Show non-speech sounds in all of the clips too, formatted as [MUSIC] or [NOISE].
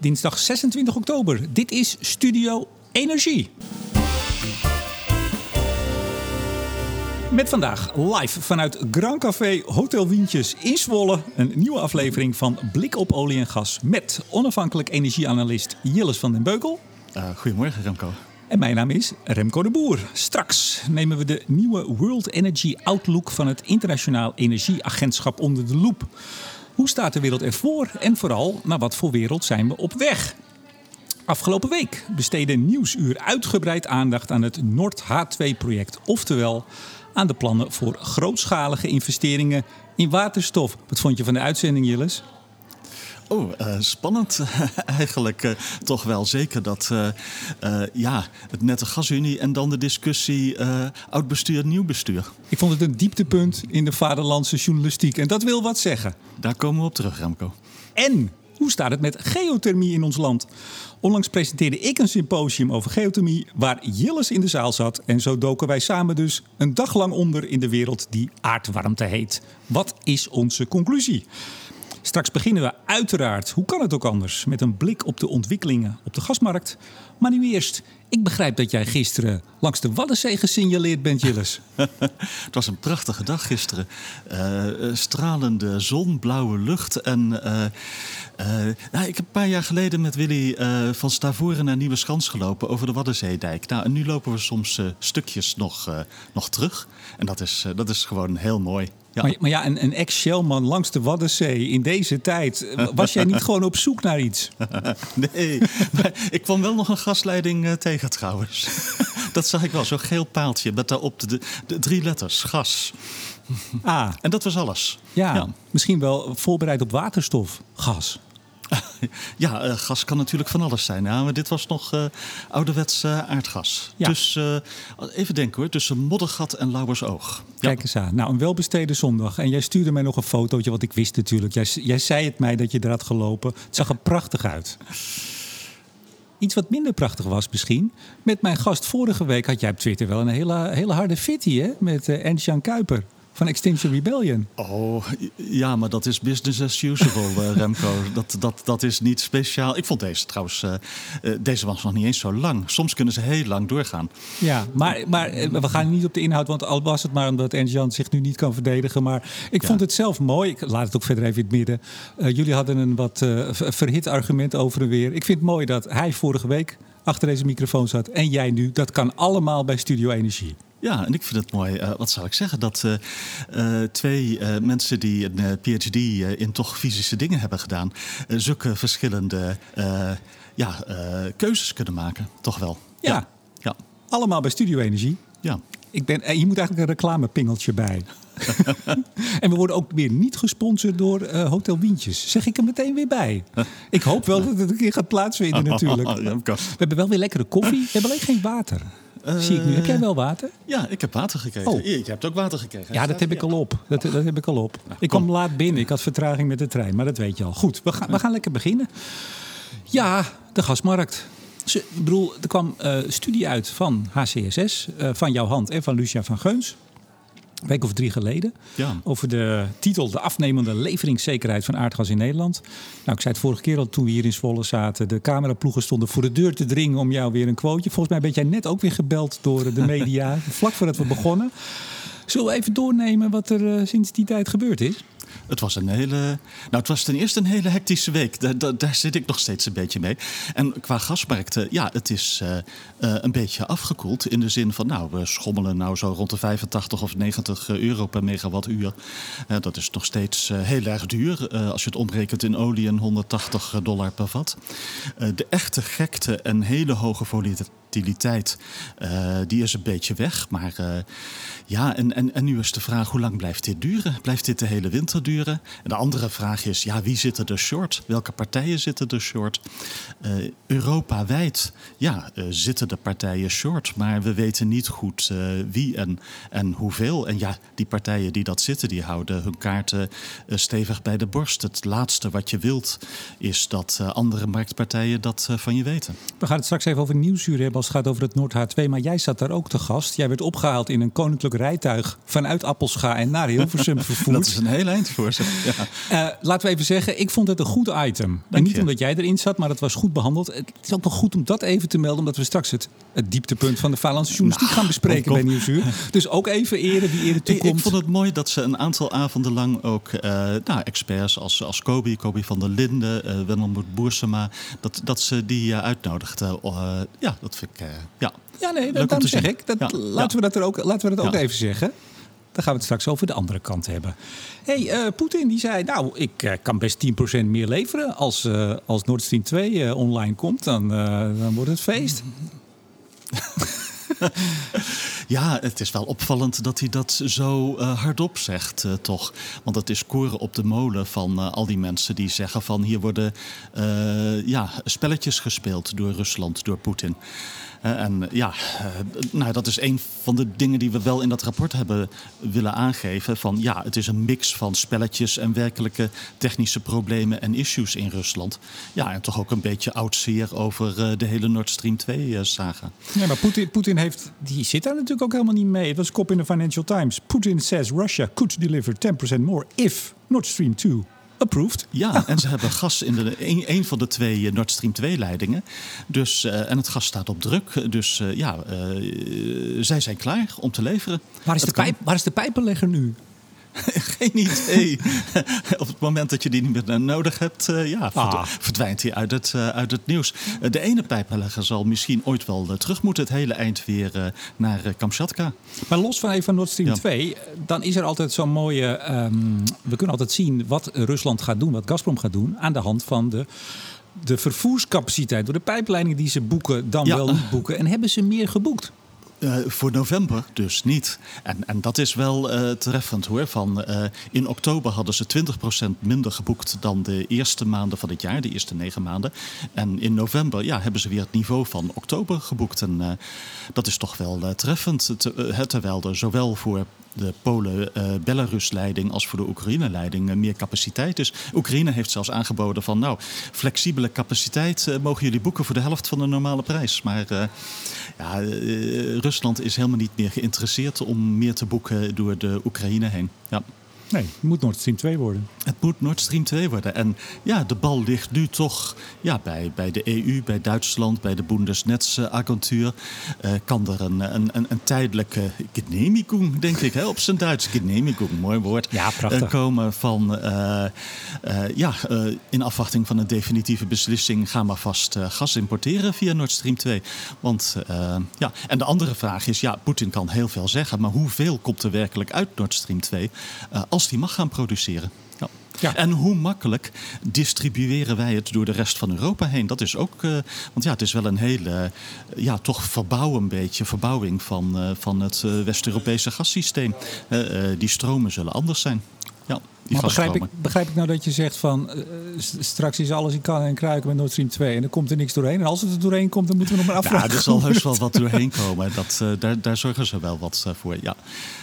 dinsdag 26 oktober. Dit is Studio Energie. Met vandaag live vanuit Grand Café Hotel Wientjes in Zwolle. Een nieuwe aflevering van Blik op olie en gas. Met onafhankelijk energieanalist Jilles van den Beukel. Uh, goedemorgen Remco. En mijn naam is Remco de Boer. Straks nemen we de nieuwe World Energy Outlook van het Internationaal Energieagentschap onder de loep. Hoe staat de wereld ervoor en vooral naar wat voor wereld zijn we op weg? Afgelopen week besteedde Nieuwsuur uitgebreid aandacht aan het Noord H2-project. Oftewel aan de plannen voor grootschalige investeringen in waterstof. Wat vond je van de uitzending, Jilles? Oh, uh, spannend [LAUGHS] eigenlijk uh, toch wel. Zeker dat uh, ja, het nette gasunie en dan de discussie oud bestuur, nieuw bestuur. Ik vond het een dieptepunt in de vaderlandse journalistiek. En dat wil wat zeggen. Daar komen we op terug, Remco. En hoe staat het met geothermie in ons land? Onlangs presenteerde ik een symposium over geothermie waar Jilles in de zaal zat. En zo doken wij samen dus een dag lang onder in de wereld die aardwarmte heet. Wat is onze conclusie? Straks beginnen we uiteraard, hoe kan het ook anders, met een blik op de ontwikkelingen op de gasmarkt. Maar nu eerst, ik begrijp dat jij gisteren langs de Waddenzee gesignaleerd bent, Jilles. [LAUGHS] het was een prachtige dag gisteren. Uh, stralende zon, blauwe lucht. En uh, nou, ik heb een paar jaar geleden met Willy van Stavoren naar Nieuwe Schans gelopen over de Waddenzeedijk. Nou, en nu lopen we soms stukjes nog, nog terug. En dat is, dat is gewoon heel mooi. Ja. Maar, maar, ja, een, een ex-Shellman langs de Waddenzee in deze tijd. Was jij niet [LAUGHS] gewoon op zoek naar iets? [LAUGHS] nee, maar ik kwam wel nog een gasleiding uh, tegen trouwens. [LAUGHS] dat zag ik wel, zo'n geel paaltje met daarop de, de, de drie letters, gas. Ah. En dat was alles. Ja, ja, misschien wel voorbereid op waterstof, gas. [LAUGHS] ja, uh, gas kan natuurlijk van alles zijn. Ja, maar dit was nog uh, ouderwets uh, aardgas. Ja. Dus even denken hoor, tussen Moddergat en Lauwersoog. Ja. Kijk eens aan. Nou, een welbesteden zondag. En jij stuurde mij nog een fotootje, wat ik wist natuurlijk. Jij, jij zei het mij dat je er had gelopen. Het zag er prachtig uit. Iets wat minder prachtig was misschien. Met mijn gast vorige week had jij op Twitter wel een hele, hele harde fitty hè? Met uh, Ernst-Jan Kuiper van Extinction Rebellion. Oh, ja, maar dat is business as usual, uh, Remco. [LAUGHS] Dat, dat, dat is niet speciaal. Ik vond deze trouwens, uh, deze was nog niet eens zo lang. Soms kunnen ze heel lang doorgaan. Ja, maar, maar we gaan niet op de inhoud, want al was het maar omdat Ernst-Jan zich nu niet kan verdedigen. Maar ik vond het zelf mooi. Ik laat het ook verder even in het midden. jullie hadden een wat verhit argument over en weer. Ik vind het mooi dat hij vorige week achter deze microfoon zat en jij nu. Dat kan allemaal bij Studio Energie. Ja, en ik vind het mooi, uh, wat zal ik zeggen, dat uh, uh, twee mensen die een PhD in toch fysische dingen hebben gedaan, zulke verschillende ja, keuzes kunnen maken. Toch wel. Ja. ja. ja. Allemaal bij Studio Energie. Ja. Ik ben, je moet eigenlijk een reclamepingeltje bij. [LAUGHS] en we worden ook weer niet gesponsord door Hotel Wientjes. Zeg ik er meteen weer bij. ik hoop wel dat het een keer gaat plaatsvinden natuurlijk. [LAUGHS] we hebben wel weer lekkere koffie. We hebben alleen geen water. Zie ik nu. Heb jij wel water? Ja, ik heb water gekregen. Oh. Je hebt ook water gekregen. Ja, dat heb ik al op. Dat, dat heb ik al op. Nou, ik kwam laat binnen. Ik had vertraging met de trein, maar dat weet je al. Goed, we gaan, we gaan lekker beginnen. Ja, de gasmarkt. Ik bedoel, er kwam uh, studie uit van HCSS, uh, van jouw hand en van Lucia van Geuns een week of drie geleden. Ja. Over de titel De afnemende leveringszekerheid van aardgas in Nederland. Nou, ik zei het vorige keer al toen we hier in Zwolle zaten. De cameraploegen stonden voor de deur te dringen om jou weer een quoteje. Volgens mij ben jij net ook weer gebeld door de [LAUGHS] media. vlak voordat we begonnen. Zullen we even doornemen wat er uh, sinds die tijd gebeurd is? Het was een hele. Nou, het was ten eerste een hele hectische week. Daar, zit ik nog steeds een beetje mee. En qua gasmarkten, ja, het is uh, uh, een beetje afgekoeld. In de zin van, nou, we schommelen nou zo rond de 85 of 90 euro per megawattuur. Uh, dat is nog steeds heel erg duur. als je het omrekent in olie en 180 dollar per vat. de echte gekte en hele hoge volatiliteit, die is een beetje weg. Maar ja, en, en, en nu is de vraag, hoe lang blijft dit duren? Blijft dit de hele winter duren? En de andere vraag is, ja, wie zit er short? Welke partijen zitten er short? Uh, Europa-wijd, ja, zitten de partijen short. Maar we weten niet goed wie en, en hoeveel. En ja, die partijen die dat zitten, die houden hun kaarten stevig bij de borst. Het laatste wat je wilt is dat andere marktpartijen dat van je weten. We gaan het straks even over nieuwsuur hebben als podcast gaat over het Noord-H2. Maar jij zat daar ook te gast. Jij werd opgehaald in een koninklijk rijtuig vanuit Appelscha en naar Hilversum [LAUGHS] vervoerd. Dat is een heel eind voor ze. Ja. Uh, laten we even zeggen, ik vond het een goed item. en niet omdat jij erin zat, maar het was goed behandeld. Het is ook wel goed om dat even te melden, omdat we straks het, het dieptepunt van de Valense journalistiek nou, gaan bespreken bij Nieuwsuur. [LAUGHS] Dus ook even eren die ere toekomt. Ik, ik vond het mooi dat ze een aantal avonden lang ook uh, nou, experts als, als Kobi, Kobi van der Linden, uh, Wendelmoed Boersema, dat, dat ze die uh, uitnodigden. ja, dat vind ik, ja. Ja, nee, dat, zeg ik. Dat, ja, laten, We dat er ook, laten we dat ook even zeggen. Dan gaan we het straks over de andere kant hebben. hey, uh, Poetin die zei, nou, ik uh, kan best 10% meer leveren. Als, uh, als Nord Stream 2 online komt, dan, dan wordt het feest. [LAUGHS] ja, het is wel opvallend dat hij dat zo uh, hardop zegt, uh, toch? Want het is koren op de molen van uh, al die mensen die zeggen van hier worden ja, spelletjes gespeeld door Rusland, door Poetin. En ja, nou, dat is een van de dingen die we wel in dat rapport hebben willen aangeven. Van ja, het is een mix van spelletjes en werkelijke technische problemen en issues in Rusland. Ja, en toch ook een beetje oud zeer over de hele Nord Stream 2-saga. ja, maar Poetin, Poetin heeft, die zit daar natuurlijk ook helemaal niet mee. Het was kop in de Financial Times. Putin says Russia could deliver 10% more if Nord Stream 2 approved. Ja, [LAUGHS] en ze hebben gas in de, een, een van de twee eh, Nord Stream 2 leidingen. Dus, uh, en het gas staat op druk. Dus uh, ja, uh, zij zijn klaar om te leveren. Waar is, de, pijp, waar is de pijpenlegger nu? [LAUGHS] Geen idee. [LAUGHS] Op het moment dat je die niet meer nodig hebt, uh, ja, ah. verdwijnt hij uit het, uh, uit het nieuws. Uh, de ene pijpenlegger zal misschien ooit wel terug moeten, het hele eind weer naar Kamchatka. Maar los van even Nord Stream ja. 2, dan is er altijd zo'n mooie. Um, we kunnen altijd zien wat Rusland gaat doen, wat Gazprom gaat doen, aan de hand van de de vervoerscapaciteit door de pijpleidingen die ze boeken, dan ja. wel niet boeken. En hebben ze meer geboekt? Uh, voor november dus niet. En, en dat is wel uh, treffend hoor. Van, uh, in oktober hadden ze 20% minder geboekt dan de eerste maanden van het jaar, de eerste negen maanden. En in november ja, hebben ze weer het niveau van oktober geboekt. En dat is toch wel treffend. terwijl er zowel voor de Polen-Belarus-leiding als voor de Oekraïne-leiding meer capaciteit is. Oekraïne heeft zelfs aangeboden van nou, flexibele capaciteit mogen jullie boeken voor de helft van de normale prijs. Maar ja, Rusland is helemaal niet meer geïnteresseerd om meer te boeken door de Oekraïne heen. Ja. Nee, het moet Nord Stream 2 worden. Het moet Nord Stream 2 worden. En ja, de bal ligt nu toch ja, bij, bij de EU, bij Duitsland, bij de Bundesnetzagentuur. Uh, kan er een, een, een, een tijdelijke genehmigung, denk ik, hè, op zijn Duits. Genehmigung, mooi woord. Ja, prachtig. Uh, komen van, uh, ja, in afwachting van een definitieve beslissing, ga maar vast gas importeren via Nord Stream 2. Want ja, en de andere vraag is, ja, Poetin kan heel veel zeggen, maar hoeveel komt er werkelijk uit Nord Stream 2? Als die mag gaan produceren. Ja. Ja. En hoe makkelijk distribueren wij het door de rest van Europa heen? Dat is ook, uh, want ja, het is wel een hele, uh, ja, toch verbouw een beetje, verbouwing van, uh, van het West-Europese gassysteem. die stromen zullen anders zijn. Ja, maar begrijp ik, begrijp ik nou dat je zegt van uh, straks is alles in kan en kruiken met Nord Stream 2 en dan komt er niks doorheen. En als het er doorheen komt, dan moeten we nog maar afvragen. [LAUGHS] Ja, er zal heus wel wat doorheen [LAUGHS] komen. Dat, uh, daar, daar zorgen ze wel wat voor. Ja.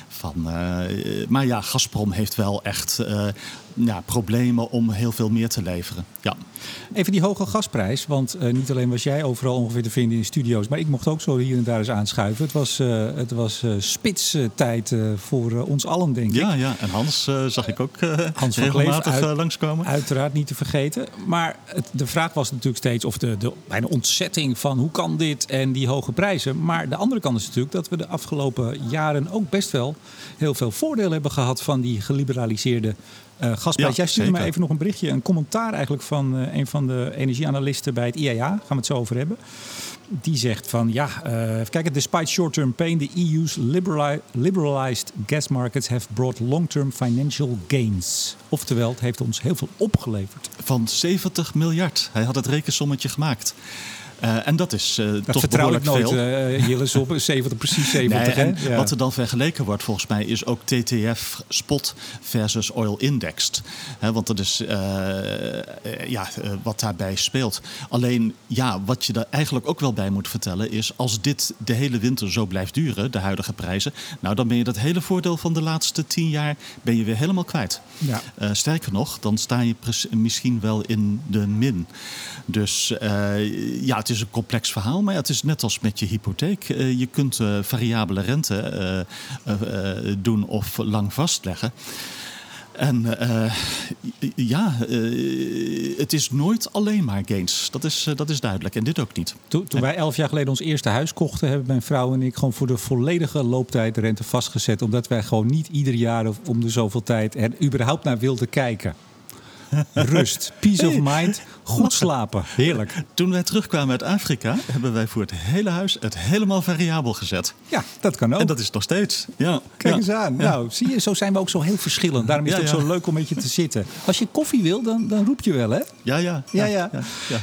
Van, uh, maar ja, Gazprom heeft wel echt ja, problemen om heel veel meer te leveren. Ja. Even die hoge gasprijs, want uh, niet alleen was jij overal ongeveer te vinden in studio's, maar ik mocht ook zo hier en daar eens aanschuiven. Het was, uh, het was uh, spitstijd voor ons allen, denk ja, ik. Ja, en Hans zag ik ook [LAUGHS] Hans regelmatig uit, langskomen. Uiteraard niet te vergeten. Maar het, de vraag was natuurlijk steeds, of de, de bijna ontzetting van hoe kan dit en die hoge prijzen. Maar de andere kant is natuurlijk dat we de afgelopen jaren ook best wel heel veel voordeel hebben gehad van die geliberaliseerde uh, gasprijs. Ja, Jij stuurde me even nog een berichtje, een commentaar eigenlijk van uh, een van de energieanalisten bij het IAA. Gaan we het zo over hebben. Die zegt van ja, uh, kijk, despite short-term pain, the EU's liberali liberalized gas markets have brought long-term financial gains. Oftewel, het heeft ons heel veel opgeleverd. Van 70 miljard. Hij had het rekensommetje gemaakt. Uh, en dat is uh, dat toch ik nooit, veel. Uh, Jillis op 70, precies 70. Nee, ja. Wat er dan vergeleken wordt volgens mij is ook TTF spot versus oil indexed. He, want dat is ja, wat daarbij speelt. Alleen ja, wat je er eigenlijk ook wel bij moet vertellen is... als dit de hele winter zo blijft duren, de huidige prijzen... nou dan ben je dat hele voordeel van de laatste tien jaar ben je weer helemaal kwijt. Ja. sterker nog, dan sta je misschien wel in de min. Dus ja, het is een complex verhaal, maar het is net als met je hypotheek. je kunt variabele rente doen of lang vastleggen. En ja, het is nooit alleen maar gains. Dat is, dat is duidelijk. En dit ook niet. Toen, toen wij elf jaar geleden ons eerste huis kochten, hebben mijn vrouw en ik gewoon voor de volledige looptijd rente vastgezet. Omdat wij gewoon niet ieder jaar of om de zoveel tijd er überhaupt naar wilden kijken. Rust, peace of mind, goed [LAUGHS] slapen. Heerlijk. Toen wij terugkwamen uit Afrika, hebben wij voor het hele huis het helemaal variabel gezet. Ja, dat kan ook. En dat is nog steeds. Ja. Kijk eens aan. Nou, zie je, zo zijn we ook zo heel verschillend. Daarom is het ook zo leuk om met je te zitten. Als je koffie wil, dan, dan roep je wel, hè? Ja, ja. ja, ja.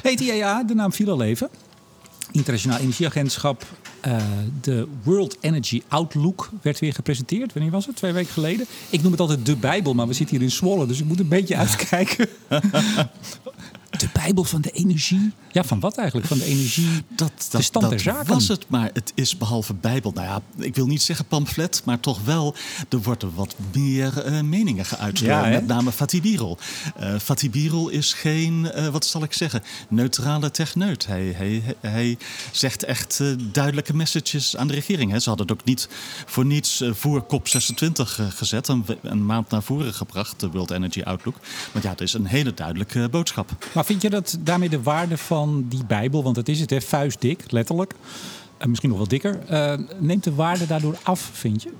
Heet IEA, de naam viel al even. Internationaal Energieagentschap. Uh, de World Energy Outlook werd weer gepresenteerd. Wanneer was het? Twee weken geleden. Ik noem het altijd de Bijbel, maar we zitten hier in Zwolle, dus ik moet een beetje [LAUGHS] uitkijken. De Bijbel van de energie. Ja, van wat eigenlijk? Van de energie. Dat, dat, de stand der zaken. was het, maar het is behalve Bijbel. Nou ja, ik wil niet zeggen pamflet, maar toch wel. Er worden wat meer uh, meningen geuit. Ja, met name Fatih Birol. Uh, Fatih Birol is geen, uh, wat zal ik zeggen, neutrale techneut. Hij, hij, hij zegt echt duidelijke messages aan de regering. Hè. Ze hadden het ook niet voor niets voor COP26 gezet. Een, een, maand naar voren gebracht, de World Energy Outlook. Want ja, het is een hele duidelijke boodschap. Maar vind je dat daarmee de waarde van die Bijbel, want dat is het, hè, vuistdik, letterlijk, en misschien nog wel dikker, uh, neemt de waarde daardoor af, vind je?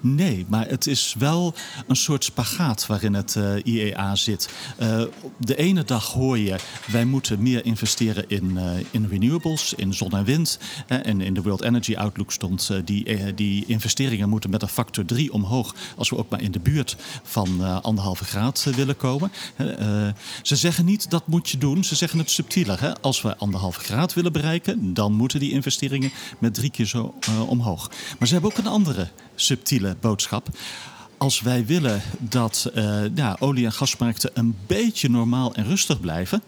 Nee, maar het is wel een soort spagaat waarin het eh, IEA zit. Uh, de ene dag hoor je, wij moeten meer investeren in, uh, in renewables, in zon en wind. en in de World Energy Outlook stond, die, die investeringen moeten met een factor 3 omhoog... als we ook maar in de buurt van anderhalve graad willen komen. ze zeggen niet, dat moet je doen. Ze zeggen het subtieler. Hè? Als we anderhalve graad willen bereiken... dan moeten die investeringen met drie keer zo omhoog. Maar ze hebben ook een andere subtiele boodschap. Als wij willen dat uh, ja, olie- en gasmarkten een beetje normaal en rustig blijven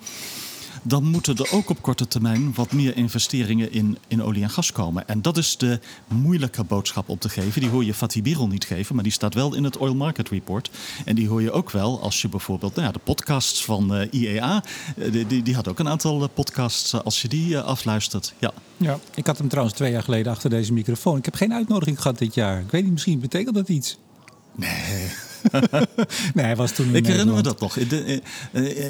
dan moeten er ook op korte termijn wat meer investeringen in, in olie en gas komen. En dat is de moeilijke boodschap om te geven. Die hoor je Fatih Birol niet geven, maar die staat wel in het Oil Market Report. En die hoor je ook wel als je bijvoorbeeld nou ja, de podcasts van uh, IEA, uh, die, die had ook een aantal podcasts als je die afluistert. Ja. ja, ik had hem trouwens twee jaar geleden achter deze microfoon. Ik heb geen uitnodiging gehad dit jaar. Ik weet niet, misschien betekent dat iets. Nee. [LAUGHS] nee, hij was toen Ik herinner me dat nog. Ik, uh,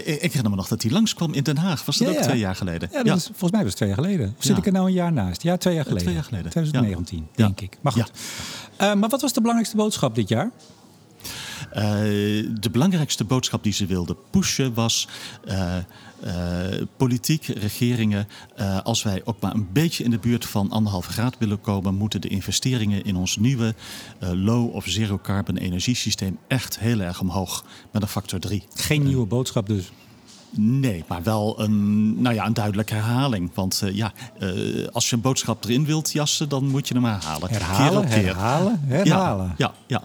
ik herinner me nog dat hij langskwam in Den Haag. Was dat ook twee jaar geleden? Ja, ja. volgens mij was het twee jaar geleden. Of zit ik er nou een jaar naast? Ja, twee jaar geleden. twee jaar geleden. 2019, denk ik. Maar goed. Uh, maar wat was de belangrijkste boodschap dit jaar? Uh, de belangrijkste boodschap die ze wilden pushen was. Uh, uh, politiek, regeringen, als wij ook maar een beetje in de buurt van anderhalve graad willen komen, moeten de investeringen in ons nieuwe low of zero carbon energiesysteem echt heel erg omhoog. Met een factor 3. Geen nieuwe boodschap dus. Nee, maar wel een, nou ja, een duidelijke herhaling. Want uh, ja, uh, als je een boodschap erin wilt jassen, dan moet je hem herhalen. Herhalen, keer keer. herhalen, herhalen. Ja, ja, ja.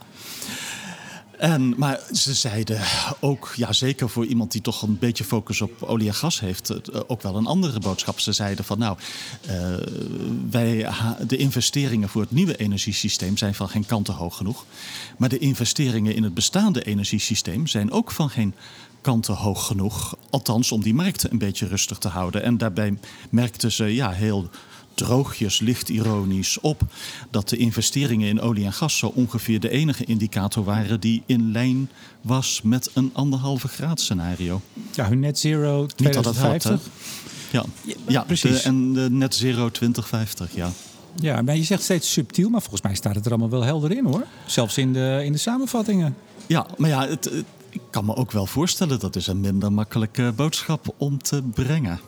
En, maar ze zeiden ook, ja, zeker voor iemand die toch een beetje focus op olie en gas heeft, eh, ook wel een andere boodschap. Ze zeiden van nou, uh, wij, de investeringen voor het nieuwe energiesysteem zijn van geen kanten hoog genoeg. Maar de investeringen in het bestaande energiesysteem zijn ook van geen kanten hoog genoeg. Althans, om die markten een beetje rustig te houden. En daarbij merkten ze ja, heel droogjes, licht ironisch op dat de investeringen in olie en gas zo ongeveer de enige indicator waren die in lijn was met een anderhalve graad scenario. Ja, hun net zero 2050. Niet dat ja. ja, ja, precies. en de net zero 2050, ja. Ja, maar je zegt steeds subtiel, maar volgens mij staat het er allemaal wel helder in hoor. Zelfs in de, in de samenvattingen. Ja, maar ja, het, ik kan me ook wel voorstellen dat is een minder makkelijke boodschap om te brengen.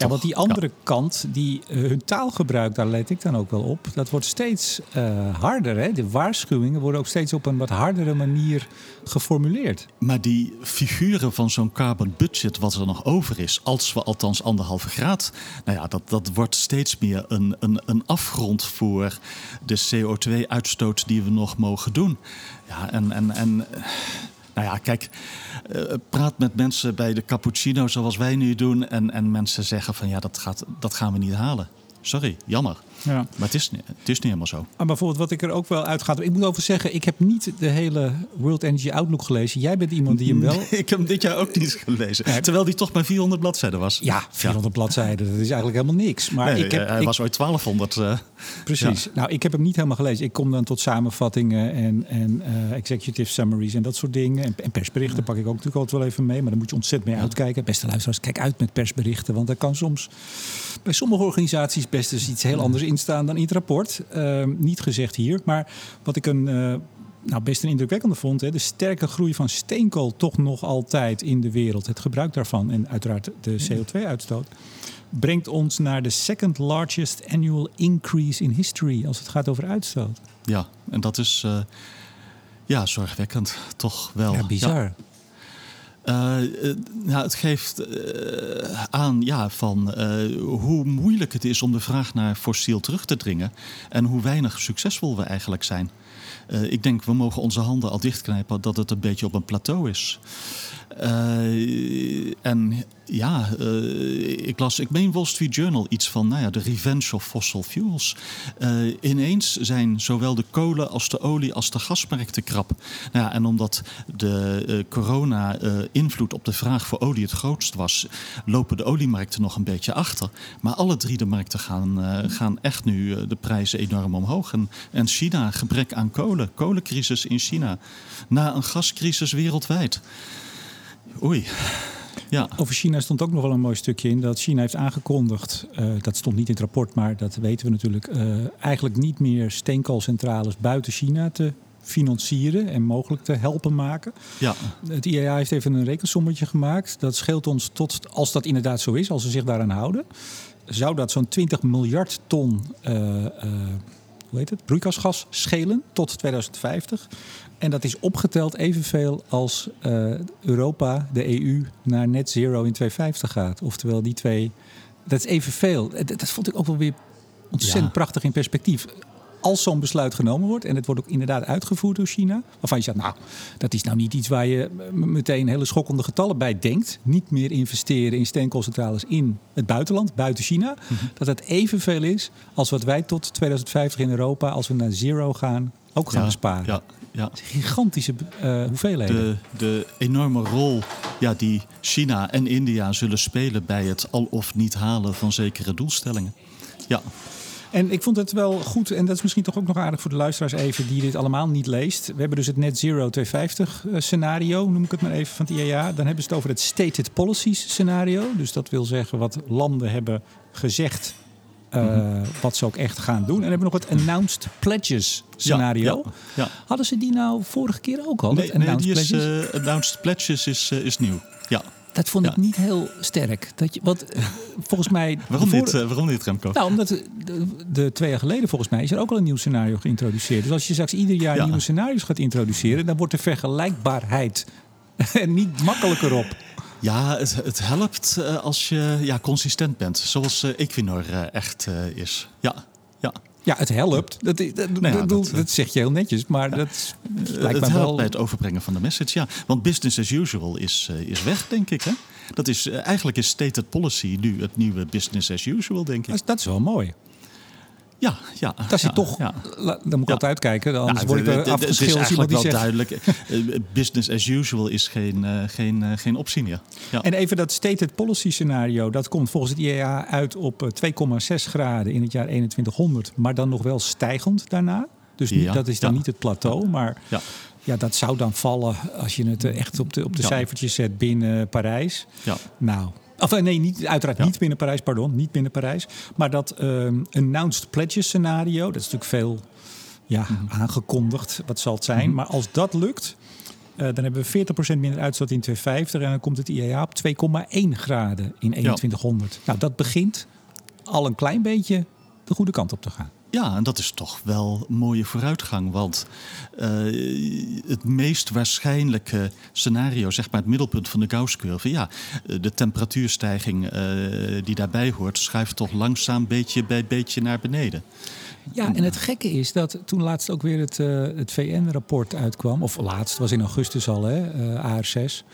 Ja, want die andere kant, die, uh, hun taalgebruik, daar let ik dan ook wel op. Dat wordt steeds uh, harder. Hè? De waarschuwingen worden ook steeds op een wat hardere manier geformuleerd. Maar die figuren van zo'n carbon budget, wat er nog over is, als we althans anderhalve graad. Nou ja, dat, dat wordt steeds meer een, een, een afgrond voor de CO2-uitstoot die we nog mogen doen. Ja, en. en, en nou ja, kijk, uh, praat met mensen bij de cappuccino zoals wij nu doen. En, en mensen zeggen van ja, dat, gaat, dat gaan we niet halen. Sorry, jammer. Ja. Maar het is, niet- het is niet helemaal zo. Maar bijvoorbeeld wat ik er ook wel uit ga... Ik moet over zeggen, ik heb niet de hele World Energy Outlook gelezen. Jij bent iemand die hem wel... [LAUGHS] Ik heb hem dit jaar ook niet gelezen. Terwijl die toch maar 400 bladzijden was. Ja, 400 bladzijden, dat is eigenlijk helemaal niks. Maar Nee, ik heb, hij ik- was ooit 1200. eh, Precies. Nou, ik heb hem niet helemaal gelezen. Ik kom dan tot samenvattingen en, en eh, executive summaries en dat soort dingen. En, en persberichten pak ik ook natuurlijk altijd wel even mee. Maar daar moet je ontzettend mee uitkijken. Beste luisteraars, kijk uit met persberichten. Want er kan soms bij sommige organisaties best eens iets heel anders in staan dan in het rapport. Eh, niet gezegd hier. Maar wat ik een... eh, nou, best een indrukwekkende vond. Hè. De sterke groei van steenkool toch nog altijd in de wereld. Het gebruik daarvan en uiteraard de CO2-uitstoot. Brengt ons naar de second largest annual increase in history. Als het gaat over uitstoot. ja, en dat is eh, ja, zorgwekkend. Toch wel. Ja, bizar. Eh, eh, nou, het geeft eh, aan ja, van, hoe moeilijk het is om de vraag naar fossiel terug te dringen. En hoe weinig succesvol we eigenlijk zijn. Ik denk, we mogen onze handen al dichtknijpen dat het een beetje op een plateau is. Eh, en ja, eh, ik las, ik meen Wall Street Journal iets van, nou ja, de revenge of fossil fuels. Eh, ineens zijn zowel de kolen als de olie als de gasmarkten krap. Nou ja, en omdat de eh, corona eh, invloed op de vraag voor olie het grootst was, lopen de oliemarkten nog een beetje achter. Maar alle drie de markten gaan, gaan echt nu de prijzen enorm omhoog. En, en China, gebrek aan kolen, kolencrisis in China, na een gascrisis wereldwijd. Oei. Ja. Over China stond ook nog wel een mooi stukje in. Dat China heeft aangekondigd, eh, dat stond niet in het rapport, maar dat weten we natuurlijk, eh, eigenlijk niet meer steenkoolcentrales buiten China te financieren en mogelijk te helpen maken. Ja. Het IAA heeft even een rekensommetje gemaakt. Dat scheelt ons tot, als dat inderdaad zo is, als ze zich daaraan houden, zou dat zo'n 20 miljard ton eh, hoe heet het, broeikasgas schelen tot 2050. En dat is opgeteld evenveel als eh, Europa, de EU, naar net zero in 2050 gaat. Oftewel die twee, dat is evenveel. Dat, dat vond ik ook wel weer ontzettend Ja. prachtig in perspectief. Als zo'n besluit genomen wordt, en het wordt ook inderdaad uitgevoerd door China, waarvan je zegt, nou, dat is nou niet iets waar je m- meteen hele schokkende getallen bij denkt. Niet meer investeren in steenkoolcentrales in het buitenland, buiten China. Dat het evenveel is als wat wij tot 2050 in Europa, als we naar zero gaan, ook gaan ja, besparen. Ja, ja. Gigantische eh, hoeveelheden. De, de enorme rol ja, die China en India zullen spelen bij het al of niet halen van zekere doelstellingen. Ja, En ik vond het wel goed, en dat is misschien toch ook nog aardig voor de luisteraars even die dit allemaal niet leest. We hebben dus het Net Zero 250 eh, scenario, noem ik het maar even van het IAA. Dan hebben ze het over het Stated Policies scenario. Dus dat wil zeggen wat landen hebben gezegd eh, wat ze ook echt gaan doen. En dan hebben we nog het Announced Pledges scenario. Ja, ja. Hadden ze die nou vorige keer ook al? Nee, dat nee, Announced die is, Pledges? eh, Announced Pledges is, is nieuw. Ja. Dat vond ik ja. niet heel sterk. Dat je, want eh, volgens mij... [LAUGHS] Waarom, voor- eh, waarom niet, Remco? Nou, omdat de, twee jaar geleden volgens mij is er ook al een nieuw scenario geïntroduceerd. Dus als je straks ieder jaar Ja. nieuwe scenario's gaat introduceren, dan wordt de vergelijkbaarheid [LAUGHS] er niet makkelijker op. Ja, het, het helpt eh, als je ja, consistent bent, zoals eh, Equinor echt is. Ja, ja. Het helpt. Dat, Nou ja, bedoel, dat, dat, eh, zeg je heel netjes, maar dat Eh, lijkt het wel... bij het overbrengen van de message, ja. Want business as usual is, eh, is weg, denk ik. Hè? Dat is, eh, eigenlijk is stated policy nu het nieuwe business as usual, denk Dat ik. is, dat is wel mooi. Ja, ja. Dat ja, toch, Ja. la- dan moet ik altijd uitkijken, anders Ja, word ik er het- het is afgeschilderd iemand eigenlijk die wel zegt... duidelijk. eh, business as usual is geen, eh, geen, eh, geen optie meer. Ja. En even dat stated policy scenario, dat komt volgens het IEA uit op eh, 2,6 graden in het jaar 2100, maar dan nog wel stijgend daarna. Dus niet, dat is dan niet het plateau, maar Ja. ja, dat zou dan vallen als je het echt op de, op de cijfertjes zet binnen Parijs. Ja. Nou, of eh, nee, niet, uiteraard Ja. niet binnen Parijs, pardon, niet binnen Parijs. Maar dat ehm announced pledges scenario, dat is natuurlijk veel ja, Mhm. aangekondigd. Wat zal het zijn? Maar als dat lukt, eh, dan hebben we 40% minder uitstoot in 2050 en dan komt het IEA op 2,1 graden in 2100. Nou, dat begint al een klein beetje de goede kant op te gaan. Ja, en dat is toch wel een mooie vooruitgang. Want eh, het meest waarschijnlijke scenario, zeg maar het middelpunt van de Gauss-curve... ja, de temperatuurstijging eh, die daarbij hoort... schuift toch langzaam beetje bij beetje naar beneden. Ja, en het gekke is dat toen laatst ook weer het, eh, het VN-rapport uitkwam, of laatst was in augustus al, hè, eh, AR6.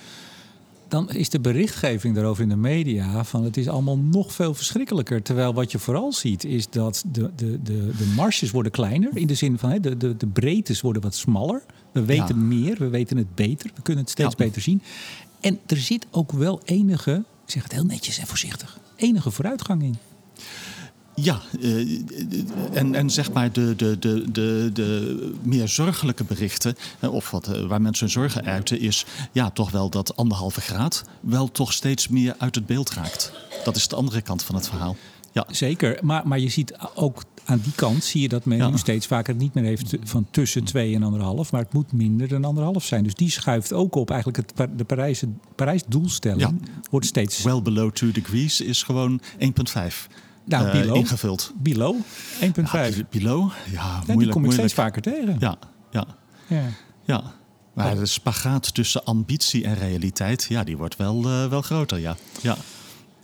Dan is de berichtgeving daarover in de media van het is allemaal nog veel verschrikkelijker. Terwijl wat je vooral ziet is dat de, de, de, de marges worden kleiner. In de zin van hè, de, de, de breedtes worden wat smaller. We weten meer, we weten het beter, we kunnen het steeds beter zien. En er zit ook wel enige, ik zeg het heel netjes en voorzichtig, enige vooruitgang in. Ja, uh, en, en zeg maar de, de, de, de, de meer zorgelijke berichten, of wat, uh, waar mensen hun zorgen uiten, is ja, toch wel dat anderhalve graad wel toch steeds meer uit het beeld raakt. Dat is de andere kant van het verhaal. Ja. Zeker, maar, maar je ziet ook aan die kant zie je dat men ja. nu steeds vaker het niet meer heeft van tussen 2 en anderhalf, maar het moet minder dan anderhalf zijn. Dus die schuift ook op. Eigenlijk het, de Parijs, Parijs doelstelling ja. wordt steeds. Well below 2 degrees is gewoon 1,5. Nou, uh, below, ingevuld. Below 1,5. Ja, below, ja, moeilijk. Die kom ik moeilijk. steeds vaker tegen. Ja, ja. ja. ja. Maar de spagaat tussen ambitie en realiteit, ja, die wordt wel, uh, wel groter, ja. ja.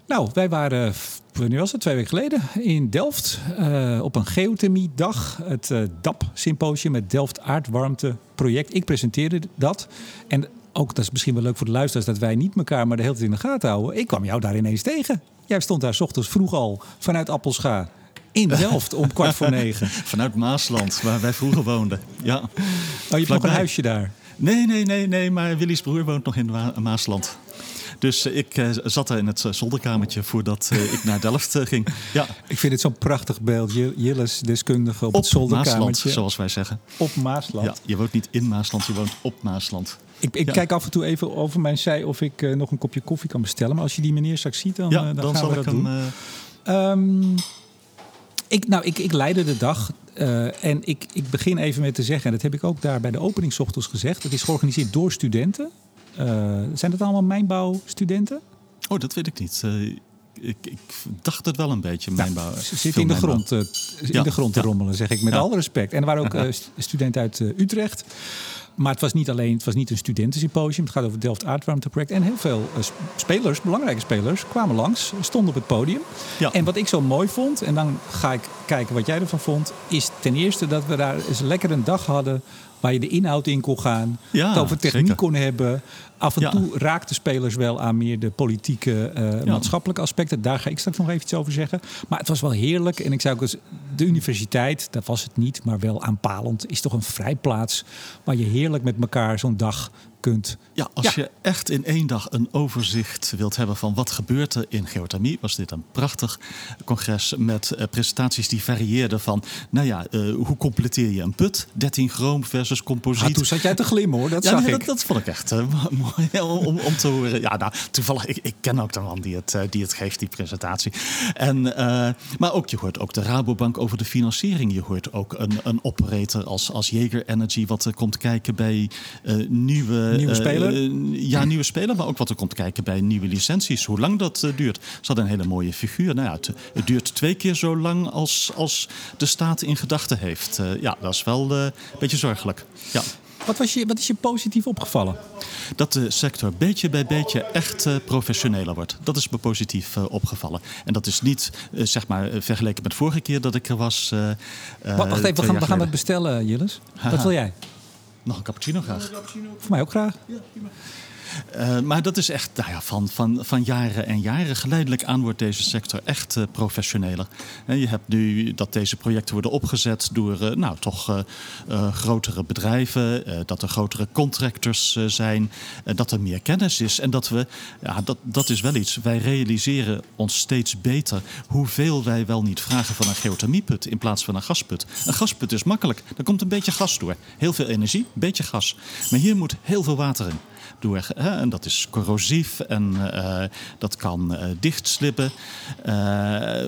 Nou, wij waren, wanneer was het? Twee weken geleden in Delft uh, op een geothermie-dag. Het uh, DAP-symposium, het Delft Aardwarmte Project. Ik presenteerde dat. En ook, dat is misschien wel leuk voor de luisteraars, dat wij niet elkaar maar de hele tijd in de gaten houden. Ik kwam jou daar ineens tegen. Jij stond daar 's ochtends vroeg al vanuit Appelscha in Delft om [LAUGHS] kwart voor negen. Vanuit Maasland, waar wij vroeger woonden. Ja. Oh, je hebt nog een huisje daar? Nee, nee, nee, nee, maar Willy's broer woont nog in Ma Maasland. Dus uh, ik uh, zat daar in het uh, zolderkamertje voordat ik naar Delft ging. [LAUGHS] Ja. Ik vind het zo'n prachtig beeld. Jilles, deskundige op, op het zolderkamertje. Maasland, zoals wij zeggen. Op Maasland. Ja, je woont niet in Maasland, je woont op Maasland. Ik, ik ja. kijk af en toe even over mijn zij of ik uh, nog een kopje koffie kan bestellen. Maar als je die meneer straks ziet, dan, ja, uh, dan, dan gaan zal we ik dat hem, doen. Uh... Um, ik, nou, ik, ik leidde de dag. Uh, en ik, ik begin even met te zeggen, en dat heb ik ook daar bij de openingsochtends gezegd. Het is georganiseerd door studenten. zijn dat allemaal mijnbouwstudenten? Oh, dat weet ik niet. Ik, ik, dacht het wel een beetje, mijnbouw. Nou, ze zit in de grond, in ja, de grond te ja. rommelen, zeg ik met ja. alle respect. En er waren ook [LAUGHS] studenten uit Utrecht. Maar het was niet alleen, het was niet een studentensymposium. Het gaat over het Delft Aardwarmteproject. En heel veel uh, spelers, belangrijke spelers, kwamen langs, stonden op het podium. Ja. En wat ik zo mooi vond, en dan ga ik kijken wat jij ervan vond, is ten eerste dat we daar eens lekker een dag hadden waar je de inhoud in kon gaan, ja, het over techniek zeker. kon hebben. Af en Ja. toe raakten spelers wel aan meer de politieke, eh, maatschappelijke aspecten. Daar ga ik straks nog even iets over zeggen. Maar het was wel heerlijk. En ik zou ook eens, de universiteit, dat was het niet, maar wel aanpalend, is toch een vrijplaats waar je heerlijk met elkaar zo'n dag kunt. Ja, als je echt in één dag een overzicht wilt hebben van wat gebeurt er in geothermie, was dit een prachtig congres met uh, presentaties die varieerden van, nou ja, uh, hoe completeer je een put? 13 chroom versus composiet. Ah, toen zat jij te glimmen hoor, dat ja, zag nee, ik. dat, dat vond ik echt uh, [LAUGHS] mooi om, om te horen. Ja, nou, toevallig, ik, ik ken ook de man die het, die het geeft, die presentatie. En, maar ook, je hoort ook de Rabobank over de financiering. Je hoort ook een, een operator als, als Jager Energy, wat er komt kijken bij nieuwe Nieuwe speler? Uh, ja, nieuwe speler, maar ook wat er komt kijken bij nieuwe licenties. Hoe lang dat duurt. Ze hadden een hele mooie figuur. Nou ja, het, het, duurt twee keer zo lang als, als de staat in gedachten heeft. Ja, dat is wel een beetje zorgelijk. Ja. Wat, was je, wat is je positief opgevallen? Dat de sector beetje bij beetje echt uh, professioneler wordt. Dat is me positief uh, opgevallen. En dat is niet uh, zeg maar vergeleken met vorige keer dat ik er was. Wacht even, we gaan, we gaan het bestellen, Jilles. [LAUGHS] Wat wil jij? Nog een cappuccino graag. Voor mij ook graag. Ja, prima. Uh, maar dat is echt nou ja, van, van, van jaren en jaren. Geleidelijk aan wordt deze sector echt uh, professioneler. Je hebt nu dat deze projecten worden opgezet door uh, nou, toch grotere bedrijven. dat er grotere contractors zijn. dat er meer kennis is. En dat we, ja, dat, dat is wel iets. Wij realiseren ons steeds beter hoeveel wij wel niet vragen van een geothermieput in plaats van een gasput. Een gasput is makkelijk. Er komt een beetje gas door. Heel veel energie, een beetje gas. Maar hier moet heel veel water in Hè, en dat is corrosief en uh, dat kan uh, dichtslippen. Uh,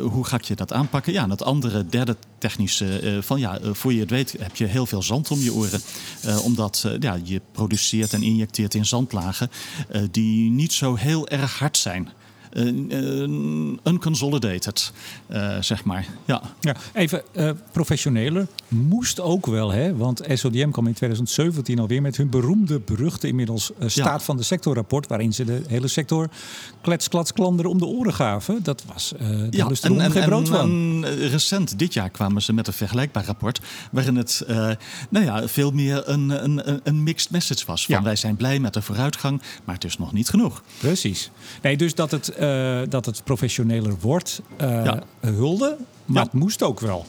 hoe ga ik je dat aanpakken? Ja, andere, derde technische, van ja, voor je het weet heb je heel veel zand om je oren. omdat ja, je produceert en injecteert in zandlagen die niet zo heel erg hard zijn. Unconsolidated, zeg maar. Ja. Ja, even professioneler. Moest ook wel, hè? Want SODM kwam in 2017 alweer met hun beroemde, beruchte inmiddels staat van de sectorrapport, waarin ze de hele sector klets, klats, klanderen om de oren gaven. Dat was uh, ja, en, en, geen brood van. recent, dit jaar, kwamen ze met een vergelijkbaar rapport, waarin het nou ja, veel meer een, een, een mixed message was. Van wij zijn blij met de vooruitgang, maar het is nog niet genoeg. Precies. Nee, dus dat het, uh, dat het professioneler wordt, uh, hulde, maar het moest ook wel.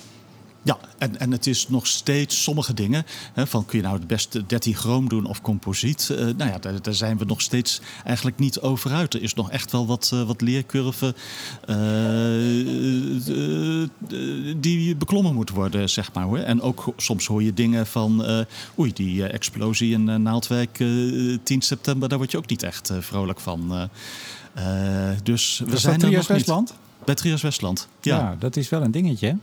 Ja, en, en het is nog steeds sommige dingen. Hè, van kun je nou het beste 13 chroom doen of composiet? Uh, nou ja, daar, daar, zijn we nog steeds eigenlijk niet over uit. Er is nog echt wel wat, uh, wat leercurve uh, die beklommen moet worden, zeg maar. Hoor. En ook soms hoor je dingen van... oei, die explosie in Naaldwijk 10 september... daar word je ook niet echt vrolijk van. Dus we zijn nog Westland? Niet. Bij Trias Westland, ja. ja. Dat is wel een dingetje,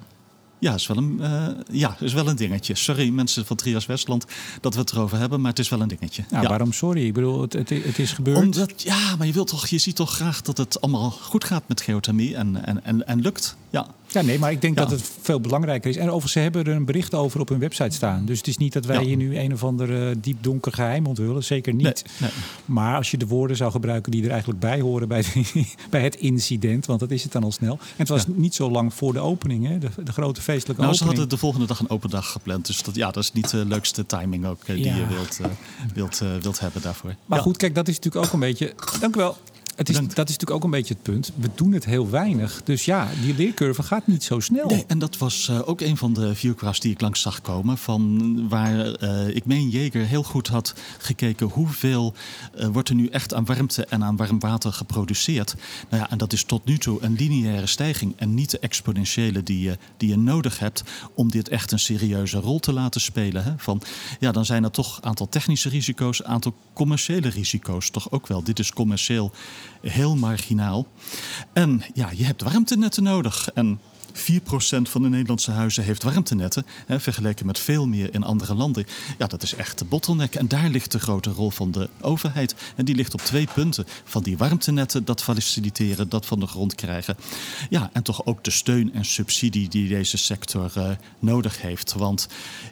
ja, is wel een, uh, ja, is wel een dingetje. Sorry mensen van Trias Westland dat we het erover hebben, maar het is wel een dingetje. ja. waarom sorry? Ik bedoel, het, het, het, is gebeurd. Omdat, ja, maar je, wilt toch, je ziet toch graag dat het allemaal goed gaat met geothermie en, en, en, en lukt. Ja. Ja, nee, maar ik denk dat het veel belangrijker is. En overigens, ze hebben er een bericht over op hun website staan. Dus het is niet dat wij hier nu een of ander uh, diep donker geheim onthullen. Zeker niet. Nee, Maar als je de woorden zou gebruiken die er eigenlijk bij horen bij, [LAUGHS] bij het incident, want dat is het dan al snel. En het was niet zo lang voor de opening, hè? De, de grote feestelijke nou, opening. Ze hadden de volgende dag een open dag gepland. Dus dat, ja, dat is niet de leukste timing ook uh, die je wilt, uh, wilt, wilt hebben daarvoor. Maar goed, kijk, dat is natuurlijk ook een beetje... Dank u wel. Het is, dat is natuurlijk ook een beetje het punt. We doen het heel weinig. Dus ja, die leercurve gaat niet zo snel. Nee, en dat was uh, ook een van de viewgraphs die ik langs zag komen. Van waar uh, ik meen Jeger heel goed had gekeken hoeveel uh, wordt er nu echt aan warmte en aan warm water geproduceerd. Nou ja, en dat is tot nu toe een lineaire stijging en niet de exponentiële die je, die je nodig hebt om dit echt een serieuze rol te laten spelen. Hè? Van, ja, dan zijn er toch een aantal technische risico's, een aantal commerciële risico's toch ook wel. Dit is commercieel heel marginaal. En ja, je hebt warmtenetten nodig. En 4% van de Nederlandse huizen heeft warmtenetten. Hè, vergeleken met veel meer in andere landen. Ja, dat is echt de bottleneck. En daar ligt de grote rol van de overheid. En die ligt op twee punten. Van die warmtenetten, dat faciliteren, dat van de grond krijgen. Ja, en toch ook de steun en subsidie die deze sector uh, nodig heeft. Want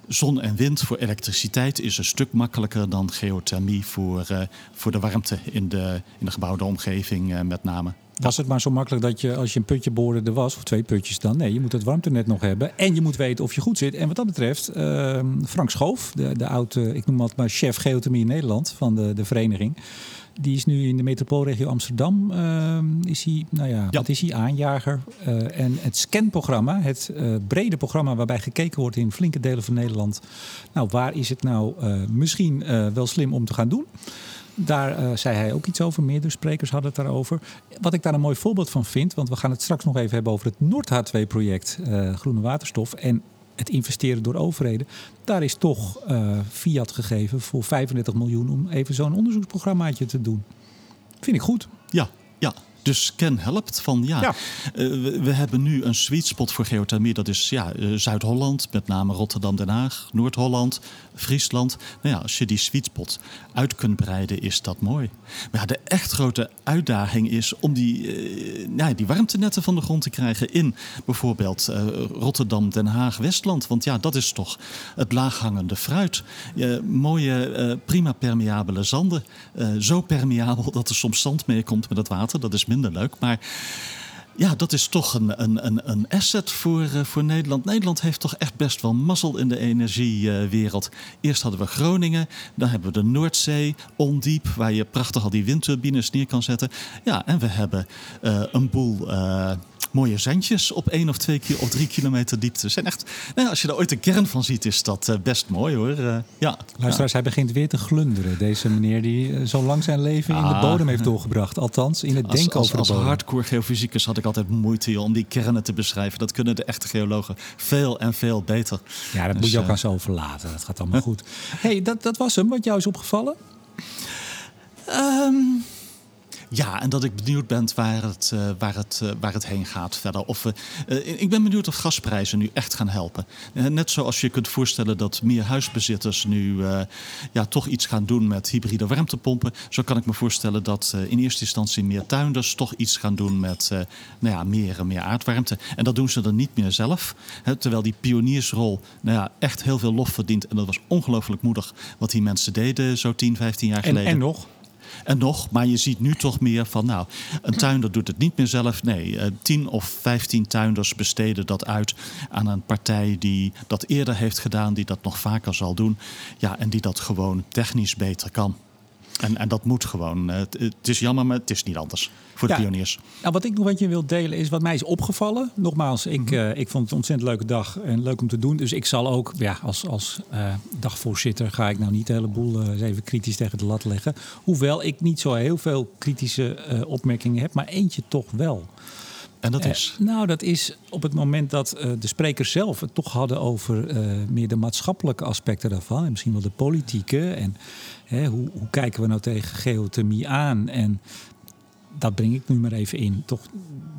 zon en wind voor elektriciteit is een stuk makkelijker dan geothermie voor, uh, voor de warmte in de, in de gebouwde omgeving uh, met name. Was het maar zo makkelijk dat je als je een putje boorde er was, of twee putjes dan? Nee, je moet het warmtenet nog hebben. En je moet weten of je goed zit. En wat dat betreft, uh, Frank Schoof, de, de oude, ik noem het maar chef geothermie in Nederland van de, de vereniging. Die is nu in de metropoolregio Amsterdam. Uh, is hij, nou ja, ja, wat is hij? Aanjager. Uh, en het scanprogramma, het uh, brede programma waarbij gekeken wordt in flinke delen van Nederland. Nou, waar is het nou misschien wel slim om te gaan doen? Daar uh, zei hij ook iets over. Meerdere sprekers hadden het daarover. Wat ik daar een mooi voorbeeld van vind, want we gaan het straks nog even hebben over het Noord-H2-project uh, Groene Waterstof. En het investeren door overheden. Daar is toch uh, fiat gegeven voor 35 miljoen om even zo'n onderzoeksprogrammaatje te doen. Vind ik goed. Ja, ja. Dus Ken helpt van ja, ja. Uh, we, hebben nu een sweet spot voor geothermie. Dat is ja, uh, Zuid-Holland, met name Rotterdam, Den Haag, Noord-Holland, Friesland. Nou ja, als je die sweet spot uit kunt breiden, is dat mooi. Maar ja, de echt grote uitdaging is om die, uh, ja, die warmtenetten van de grond te krijgen in bijvoorbeeld Rotterdam, Den Haag, Westland. Want ja, dat is toch het laaghangende fruit. mooie, prima permeabele zanden. zo permeabel dat er soms zand meekomt met het water. Dat is minder leuk. Maar ja, dat is toch een, een, een asset voor, uh, voor Nederland. Nederland heeft toch echt best wel mazzel in de energiewereld. Eerst hadden we Groningen, dan hebben we de Noordzee, ondiep, waar je prachtig al die windturbines neer kan zetten. Ja, en we hebben uh, een boel mooie zandjes op één of twee of drie kilometer diepte. Zijn echt, nou, als je er ooit de kern van ziet, is dat uh, best mooi hoor. Uh, ja. Luisteraars, hij begint weer te glunderen. Deze meneer die uh, zo lang zijn leven in de ah. bodem heeft doorgebracht. Althans, in het als, denken als, over de Als hardcore geofysicus had ik altijd moeite om die kernen te beschrijven. Dat kunnen de echte geologen veel en veel beter. Ja, dat dus, moet je ook aan zo verlaten. Dat gaat allemaal goed. hey, dat, dat was hem. Wat jou is opgevallen? Um, Ja, en dat ik benieuwd ben waar het, uh, waar het, uh, waar het heen gaat verder. Of, uh, ik ben benieuwd of gasprijzen nu echt gaan helpen. net zoals je kunt voorstellen dat meer huisbezitters nu ja, toch iets gaan doen met hybride warmtepompen. Zo kan ik me voorstellen dat in eerste instantie meer tuinders toch iets gaan doen met nou ja, meer, meer aardwarmte. En dat doen ze dan niet meer zelf. Hè, terwijl die pioniersrol nou ja, echt heel veel lof verdient. En dat was ongelooflijk moedig wat die mensen deden zo 10, 15 jaar geleden. En, en nog? En nog, maar je ziet nu toch meer van, nou, een tuinder doet het niet meer zelf. Nee, uh, 10 of 15 tuinders besteden dat uit aan een partij die dat eerder heeft gedaan, die dat nog vaker zal doen. Ja, en die dat gewoon technisch beter kan. En, en dat moet gewoon. Het, het, is jammer, maar het is niet anders voor de pioniers. Nou, wat ik nog wat je wil delen is wat mij is opgevallen. Nogmaals, ik, mhm. uh, ik vond het een ontzettend leuke dag en leuk om te doen. Dus ik zal ook, ja, als, als uh, dagvoorzitter ga ik nou niet een heleboel uh, even kritisch tegen de lat leggen. Hoewel ik niet zo heel veel kritische opmerkingen heb, maar eentje toch wel. En dat is? nou, dat is op het moment dat de sprekers zelf het toch hadden over meer de maatschappelijke aspecten daarvan. En misschien wel de politieke. En Hè, hoe, hoe, kijken we nou tegen geothermie aan? En dat breng ik nu maar even in. Toch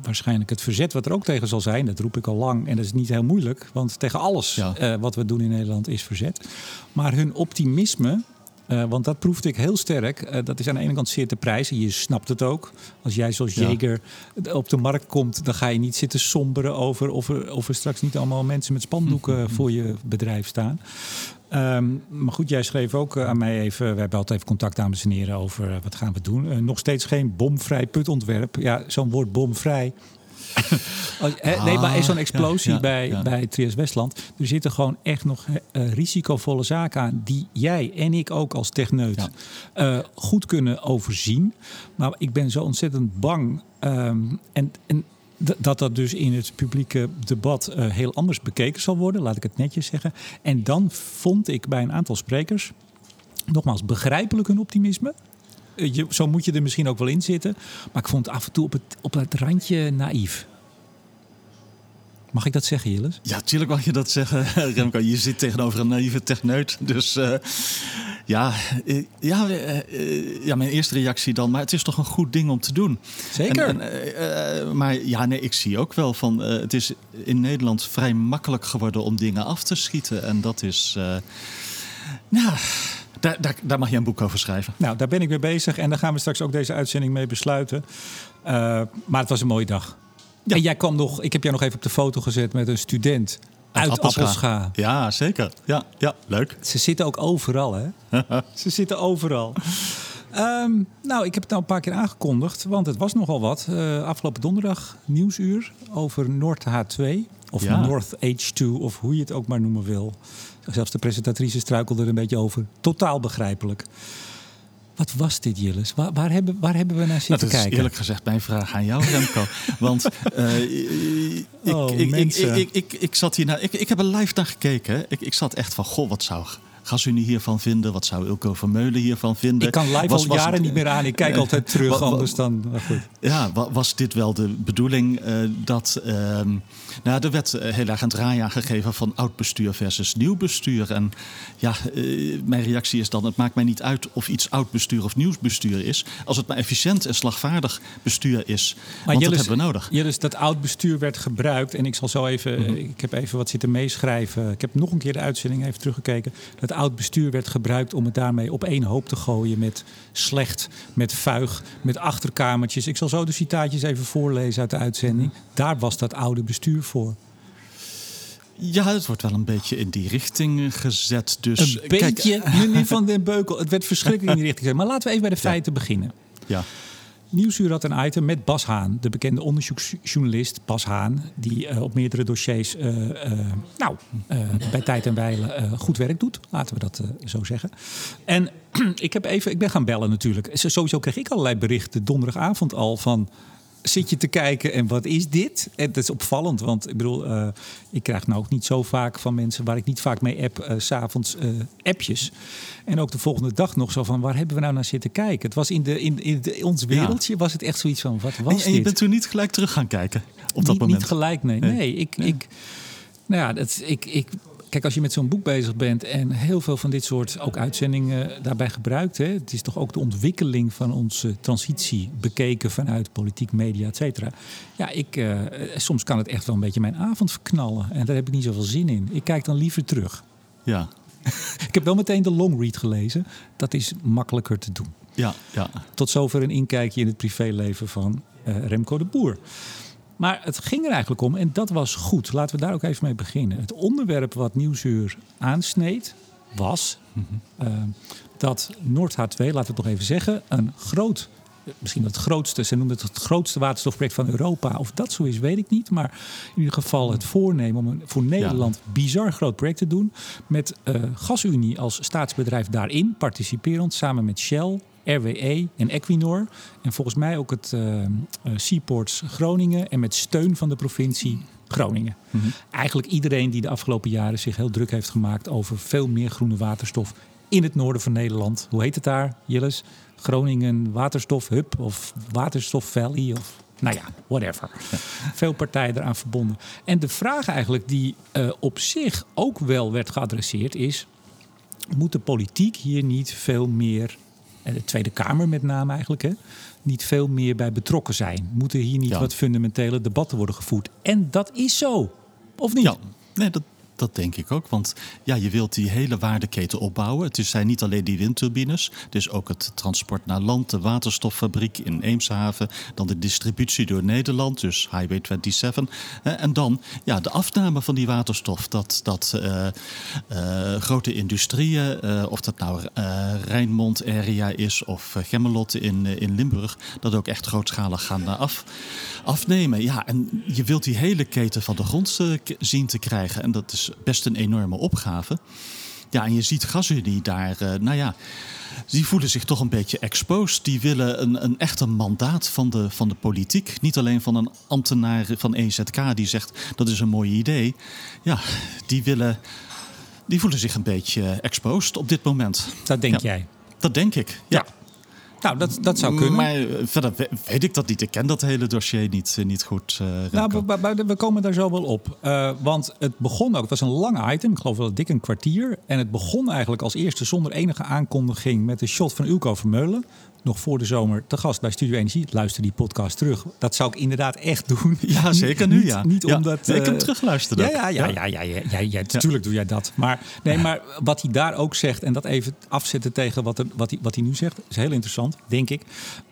waarschijnlijk het verzet wat er ook tegen zal zijn. Dat roep ik al lang. En dat is niet heel moeilijk. Want tegen alles wat we doen in Nederland is verzet. Maar hun optimisme... Uh, want dat proefde ik heel sterk. Uh, dat is aan de ene kant zeer te prijzen. Je snapt het ook. Als jij zoals ja. Jager op de markt komt, dan ga je niet zitten somberen over of er, of er straks niet allemaal mensen met spandoeken voor je bedrijf staan. Um, maar goed, jij schreef ook aan mij even, we hebben altijd even contact, dames en heren, over wat gaan we doen. Nog steeds geen bomvrij putontwerp. Ja, zo'n woord bomvrij. Ah, nee, maar is zo'n explosie ja, ja, bij, bij Trias Westland. Er zitten gewoon echt nog risicovolle zaken aan die jij en ik ook als techneut goed kunnen overzien. Maar ik ben zo ontzettend bang. Um, en, en dat dat dus in het publieke debat uh, heel anders bekeken zal worden, laat ik het netjes zeggen. En dan vond ik bij een aantal sprekers, nogmaals, begrijpelijk hun optimisme. Uh, je, zo moet je er misschien ook wel in zitten. Maar ik vond het af en toe op het, op het randje naïef. Mag ik dat zeggen, Jilles? Ja, tuurlijk mag je dat zeggen, [LAUGHS] Remco. Je zit tegenover een naïeve techneut. Dus uh, ja, uh, ja, uh, ja, mijn eerste reactie dan. Maar het is toch een goed ding om te doen. Zeker. En, maar ja, nee, ik zie ook wel van... het is in Nederland vrij makkelijk geworden om dingen af te schieten. En dat is... nou... Daar, daar, daar, mag je een boek over schrijven. Nou, daar ben ik mee bezig. En daar gaan we straks ook deze uitzending mee besluiten. maar het was een mooie dag. Ja. En jij kwam nog, ik heb jou nog even op de foto gezet met een student uit, uit Appelscha. Ja, zeker. Ja, ja, leuk. Ze zitten ook overal, hè? [LAUGHS] Ze zitten overal. Um, nou, ik heb het nou een paar keer aangekondigd, want het was nogal wat. Uh, afgelopen donderdag nieuwsuur over Noord H2. Of ja. North H2, of hoe je het ook maar noemen wil. Zelfs de presentatrice struikelde er een beetje over. Totaal begrijpelijk. Wat was dit, Jilles? Waar, waar, hebben, waar hebben we naar zitten nou, dat kijken? is eerlijk gezegd mijn vraag aan jou, Remco. [LAUGHS] Want uh, ik, oh, ik, ik, ik, ik, ik, zat hier naar, ik, ik heb er live naar gekeken. Ik, ik zat echt van, goh, wat zou Gasunie hiervan vinden? Wat zou Ilko Vermeulen hiervan vinden? Ik kan live was, al jaren niet meer aan. Ik kijk [LAUGHS] altijd terug, anders dan... Goed. Ja, was dit wel de bedoeling uh, dat... Uh, nou, er werd heel erg een draai aangegeven van oud bestuur versus nieuw bestuur. En ja, uh, mijn reactie is dan... het maakt mij niet uit of iets oud bestuur of nieuw bestuur is. Als het maar efficiënt en slagvaardig bestuur is. Maar want dat hebben we nodig. Jillis, dat oud bestuur werd gebruikt. En ik zal zo even... Mm -hmm. Ik heb even wat zitten meeschrijven. Ik heb nog een keer de uitzending even teruggekeken. Dat oud bestuur werd gebruikt om het daarmee op één hoop te gooien met slecht, met vuig, met achterkamertjes. Ik zal zo de citaatjes even voorlezen uit de uitzending. Daar was dat oude bestuur voor. Ja, het wordt wel een beetje in die richting gezet. Dus, een beetje, kijk, van den Beukel. Het werd verschrikkelijk in die richting gezet. Maar laten we even bij de feiten ja. beginnen. Ja. Nieuwsuur had een item met Bas Haan, de bekende onderzoeksjournalist Bas Haan, die uh, op meerdere dossiers uh, uh, nou, bij tijd en wijle goed werk doet. Laten we dat zo zeggen. En [CLEARS THROAT] ik, heb even, ik ben gaan bellen natuurlijk. Sowieso kreeg ik allerlei berichten donderdagavond al van zit je te kijken en wat is dit? En dat is opvallend, want ik bedoel, uh, ik krijg nou ook niet zo vaak van mensen waar ik niet vaak mee app, uh, s'avonds uh, appjes. En ook de volgende dag nog zo van, waar hebben we nou naar zitten kijken? Het was in, de, in, in de, ons wereldje, ja. was het echt zoiets van, wat was en, en je dit? bent toen niet gelijk terug gaan kijken op niet, dat moment? Niet gelijk, nee. Nee, nee ik, nee. ik, nou ja, dat, ik, ik kijk, als je met zo'n boek bezig bent en heel veel van dit soort ook uitzendingen daarbij gebruikt. Hè, het is toch ook de ontwikkeling van onze transitie bekeken vanuit politiek, media, et cetera. Ja, ik, uh, soms kan het echt wel een beetje mijn avond verknallen. En daar heb ik niet zoveel zin in. Ik kijk dan liever terug. Ja. [LAUGHS] ik heb wel meteen de long read gelezen. Dat is makkelijker te doen. Ja, ja. Tot zover een inkijkje in het privéleven van uh, Remco de Boer. Maar het ging er eigenlijk om, en dat was goed. Laten we daar ook even mee beginnen. Het onderwerp wat Nieuwsuur aansneed was uh, dat Noord H2, laten we het nog even zeggen, een groot misschien het grootste, ze noemen het het grootste waterstofproject van Europa. Of dat zo is, weet ik niet. Maar in ieder geval het voornemen om een voor Nederland bizar groot project te doen. Met uh, GasUnie als staatsbedrijf daarin, participerend samen met Shell, RWE en Equinor. En volgens mij ook het uh, Seaports Groningen en met steun van de provincie Groningen. Mm -hmm. Eigenlijk iedereen die de afgelopen jaren zich heel druk heeft gemaakt over veel meer groene waterstof in het noorden van Nederland. Hoe heet het daar, Jilles? Groningen Waterstof Hub of Waterstof Valley of nou ja, whatever. [LAUGHS] Veel partijen eraan verbonden. En de vraag eigenlijk die uh, op zich ook wel werd geadresseerd is... moet de politiek hier niet veel meer en de Tweede Kamer met name eigenlijk, hè, niet veel meer bij betrokken zijn? Moeten hier niet ja. wat fundamentele debatten worden gevoerd? En dat is zo, of niet? Ja, nee, dat, dat denk ik ook. Want ja, je wilt die hele waardeketen opbouwen. Het zijn niet alleen die windturbines. Het is ook het transport naar land, de waterstoffabriek in Eemshaven. Dan de distributie door Nederland, dus Highway 27. En dan ja, de afname van die waterstof. Dat, dat uh, uh, grote industrieën, of dat nou Rijnmond area is of Gemmelot in, in Limburg, dat ook echt grootschalig gaan af, afnemen. Ja, en je wilt die hele keten van de grond zien te krijgen. En dat is best een enorme opgave. Ja, en je ziet GasUnie daar, uh, nou ja, die voelen zich toch een beetje exposed. Die willen een, een echt een mandaat van de, van de politiek. Niet alleen van een ambtenaar van EZK die zegt dat is een mooi idee. Ja, die willen, die voelen zich een beetje exposed op dit moment. Dat denk ja. jij? Dat denk ik, ja. ja. Nou, dat, dat zou kunnen. Maar verder weet ik dat niet. Ik ken dat hele dossier niet, niet goed. Uh, nou, we, komen daar zo wel op. Uh, want het begon ook, het was een lang item, ik geloof wel dik een kwartier. En het begon eigenlijk als eerste zonder enige aankondiging met een shot van Ulko Vermeulen. Nog voor de zomer te gast bij Studio Energie. Luister die podcast terug. Dat zou ik inderdaad echt doen. Ja, [LAUGHS] zeker nu. Niet, ja. niet ja. omdat. Ik heb teruggeluisterd. Ja, ja, ja, ja, ja, ja, ja, ja, natuurlijk doe jij dat. Maar, nee, maar wat hij daar ook zegt, en dat even afzetten tegen wat, er, wat, hij, wat hij nu zegt, is heel interessant, denk ik.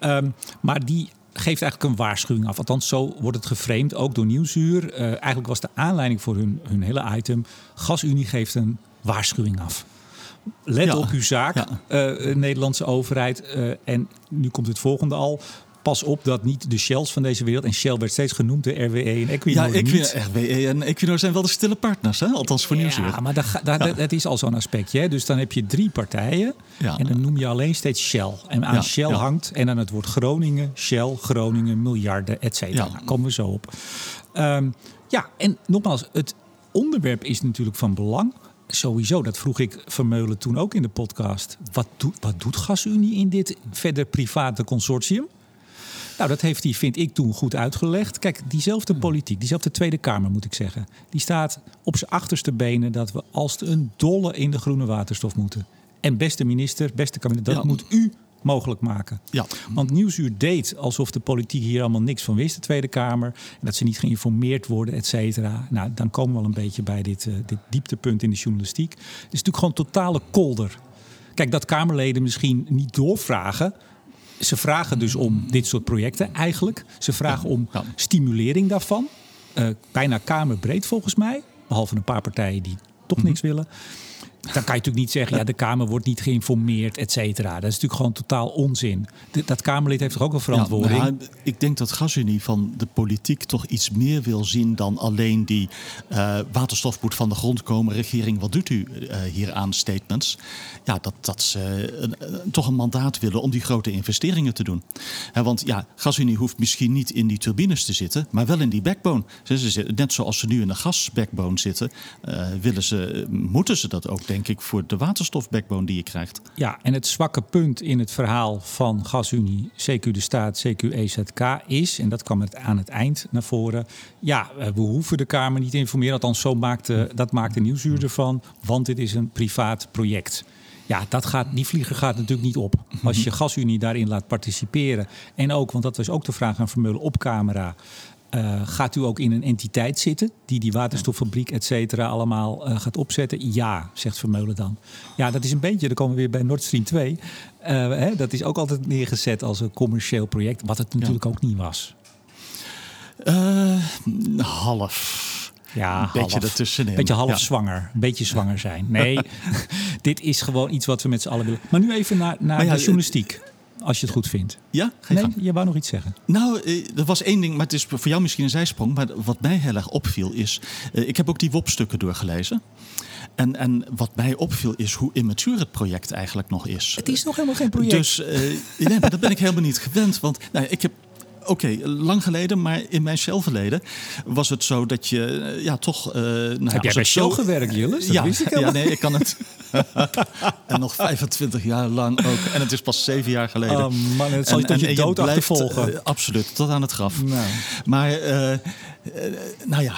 Um, maar die geeft eigenlijk een waarschuwing af. Althans, zo wordt het geframed, ook door Nieuwsuur. Uh, eigenlijk was de aanleiding voor hun, hun hele item... GasUnie geeft een waarschuwing af. Let ja, op uw zaak, ja. uh, Nederlandse overheid. Uh, en nu komt het volgende al. Pas op dat niet de Shells van deze wereld... en Shell werd steeds genoemd, de RWE en Equinor Ja, niet. RWE en Equinor zijn wel de stille partners, hè? althans voor ja, Nieuwsuur. Ja, maar dat, dat, ja. dat, is al zo'n aspectje. Hè? Dus dan heb je drie partijen en dan noem je alleen steeds Shell. En aan Shell hangt en dan het woord Groningen, Shell, Groningen, miljarden, et cetera. Daar komen we zo op. Um, ja, en nogmaals, het onderwerp is natuurlijk van belang sowieso, dat vroeg ik Vermeulen toen ook in de podcast. Wat, doet, wat doet GasUnie in dit verder private consortium? Nou, dat heeft hij, vind ik, toen goed uitgelegd. Kijk, diezelfde politiek, diezelfde Tweede Kamer moet ik zeggen... die staat op zijn achterste benen dat we als een dolle in de groene waterstof moeten. En beste minister, beste kabinet, dat ja. moet u mogelijk maken. Ja. Want Nieuwsuur deed alsof de politiek hier allemaal niks van wist, de Tweede Kamer. En dat ze niet geïnformeerd worden, et cetera. Nou, dan komen we wel een beetje bij dit, uh, dit dieptepunt in de journalistiek. Het is natuurlijk gewoon totale kolder. Kijk, dat Kamerleden misschien niet doorvragen. Ze vragen dus om dit soort projecten eigenlijk. Ze vragen om stimulering daarvan. Uh, bijna kamerbreed volgens mij. Behalve een paar partijen die toch mm -hmm. niks willen. Dan kan je natuurlijk niet zeggen, ja, de Kamer wordt niet geïnformeerd, et cetera. Dat is natuurlijk gewoon totaal onzin. De, dat Kamerlid heeft toch ook een verantwoording? Ja, nou, ik denk dat GasUnie van de politiek toch iets meer wil zien dan alleen die uh, waterstof moet van de grond komen. Regering, wat doet u uh, hier aan statements? Ja, dat, dat ze uh, toch een mandaat willen om die grote investeringen te doen. He, want ja, GasUnie hoeft misschien niet in die turbines te zitten, maar wel in die backbone. Net zoals ze nu in de gasbackbone zitten, willen ze, moeten ze dat ook denk ik, voor de waterstofbackbone die je krijgt. Ja, en het zwakke punt in het verhaal van GasUnie, CQ de Staat, CQ EZK is, en dat kwam het aan het eind naar voren. Ja, eh, we hoeven de Kamer niet te informeren. Althans, zo maakte, dat maakte Nieuwsuur ervan, want dit is een privaat project. Ja, dat gaat, die vlieger gaat natuurlijk niet op. Als je [LAUGHS] GasUnie daarin laat participeren. En ook, want dat was ook de vraag aan Vermeulen op camera. Uh, gaat u ook in een entiteit zitten die die waterstoffabriek, et cetera, allemaal uh, gaat opzetten? Ja, zegt Vermeulen dan. Ja, dat is een beetje, dan komen we weer bij Nord Stream 2. Uh, hè, dat is ook altijd neergezet als een commercieel project, wat het natuurlijk ja. ook niet was. half. Ja, een beetje half, ertussenin. beetje half Ja. zwanger. Een beetje zwanger zijn. Nee, [LAUGHS] dit is gewoon iets wat we met z'n allen willen. Maar nu even naar, naar ja, de journalistiek. Als je het goed vindt. Ja, ga je Nee, gang. je wou nog iets zeggen. Nou, eh, er was één ding, maar het is voor jou misschien een zijsprong. Maar wat mij heel erg opviel is... eh, ik heb ook die WOP-stukken doorgelezen. En, en wat mij opviel is hoe immature het project eigenlijk nog is. Het is nog helemaal geen project. Dus eh, nee, maar dat ben ik helemaal niet gewend. Want nou, ik heb. Oké, lang geleden, maar in mijn Shell-verleden was het zo dat je eh, ja toch. eh, nou, Heb jij bij zo- gewerkt? Dat ja, wist ik ja, nee, ik kan het. [LAUGHS] en nog 25 jaar lang ook. En het is pas zeven jaar geleden. Oh man, het zal je En- tot je en- dood blijft, achtervolgen. eh, absoluut, tot aan het graf. Nou. Maar nou ja,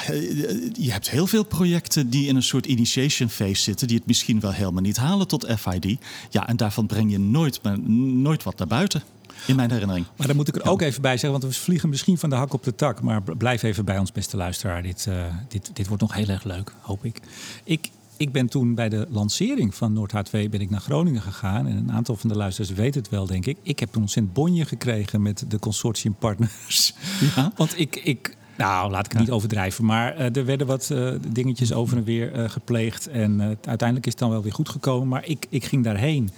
je hebt heel veel projecten die in een soort initiation phase zitten, die het misschien wel helemaal niet halen tot FID. Ja, en daarvan breng je nooit, maar nooit wat naar buiten. In mijn herinnering. Maar dan moet ik er ook even bij zeggen, want we vliegen misschien van de hak op de tak. Maar blijf even bij ons, beste luisteraar. Dit, eh, dit, dit wordt nog heel erg leuk, hoop ik. Ik, ik ben toen bij de lancering van Noord H2 ben ik naar Groningen gegaan. En een aantal van de luisteraars weten het wel, denk ik. Ik heb toen cent bonje gekregen met de consortiumpartners. Ja? [LAUGHS] Want ik, ik, nou, laat ik het niet overdrijven. Maar eh, er werden wat eh, dingetjes over en weer gepleegd. En uiteindelijk is het dan wel weer goed gekomen. Maar ik, ik ging daarheen.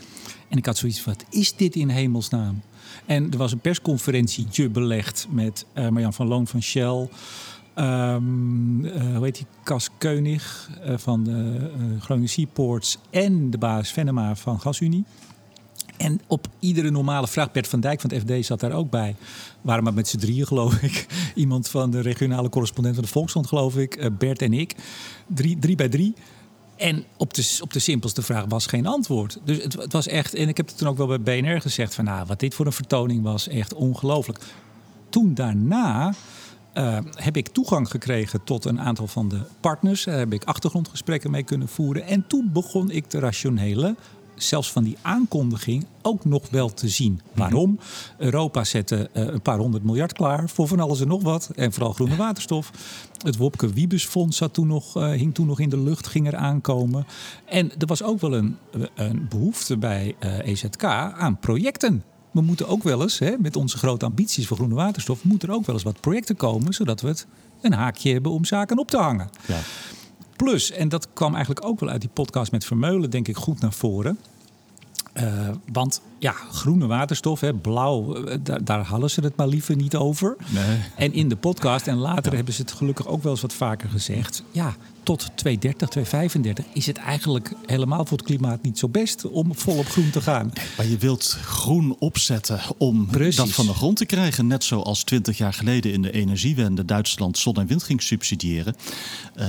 En ik had zoiets van, wat is dit in hemelsnaam? En er was een persconferentietje belegd met eh, Marjan van Loon van Shell. ehm, eh, hoe heet? Cas Keunig eh, van de Groningen Seaports. En de baas Venema van GasUnie. En op iedere normale vraag, Bert van Dijk van het FD zat daar ook bij. Waren maar met z'n drieën, geloof ik. [LAUGHS] Iemand van de regionale correspondent van de Volkskrant, geloof ik. Bert en ik. Drie, drie bij drie. En op de, op de simpelste vraag was geen antwoord. Dus het, het was echt, en ik heb het toen ook wel bij BNR gezegd: van nou, wat dit voor een vertoning was, echt ongelooflijk. Toen daarna eh, heb ik toegang gekregen tot een aantal van de partners. Daar heb ik achtergrondgesprekken mee kunnen voeren. En toen begon ik de rationele, zelfs van die aankondiging, ook nog wel te zien. Waarom? Europa zette eh, een paar honderd miljard klaar voor van alles en nog wat. En vooral groene waterstof. Het Wopke Wiebesfonds zat toen nog, eh, hing toen nog in de lucht, ging er aankomen. En er was ook wel een, een behoefte bij eh, EZK aan projecten. We moeten ook wel eens, hè, met onze grote ambities voor groene waterstof, moeten er ook wel eens wat projecten komen, zodat we het een haakje hebben om zaken op te hangen. Ja. Plus, en dat kwam eigenlijk ook wel uit die podcast met Vermeulen, denk ik, goed naar voren. Eh, want ja, groene waterstof, hè, blauw, eh, daar, daar hadden ze het maar liever niet over. Nee. En in de podcast, en later hebben ze het gelukkig ook wel eens wat vaker gezegd. Ja, tot 230, 235 is het eigenlijk helemaal voor het klimaat niet zo best om volop groen te gaan. Maar je wilt groen opzetten om Precies. dat van de grond te krijgen. Net zoals 20 jaar geleden in de energiewende Duitsland zon en wind ging subsidiëren. eh,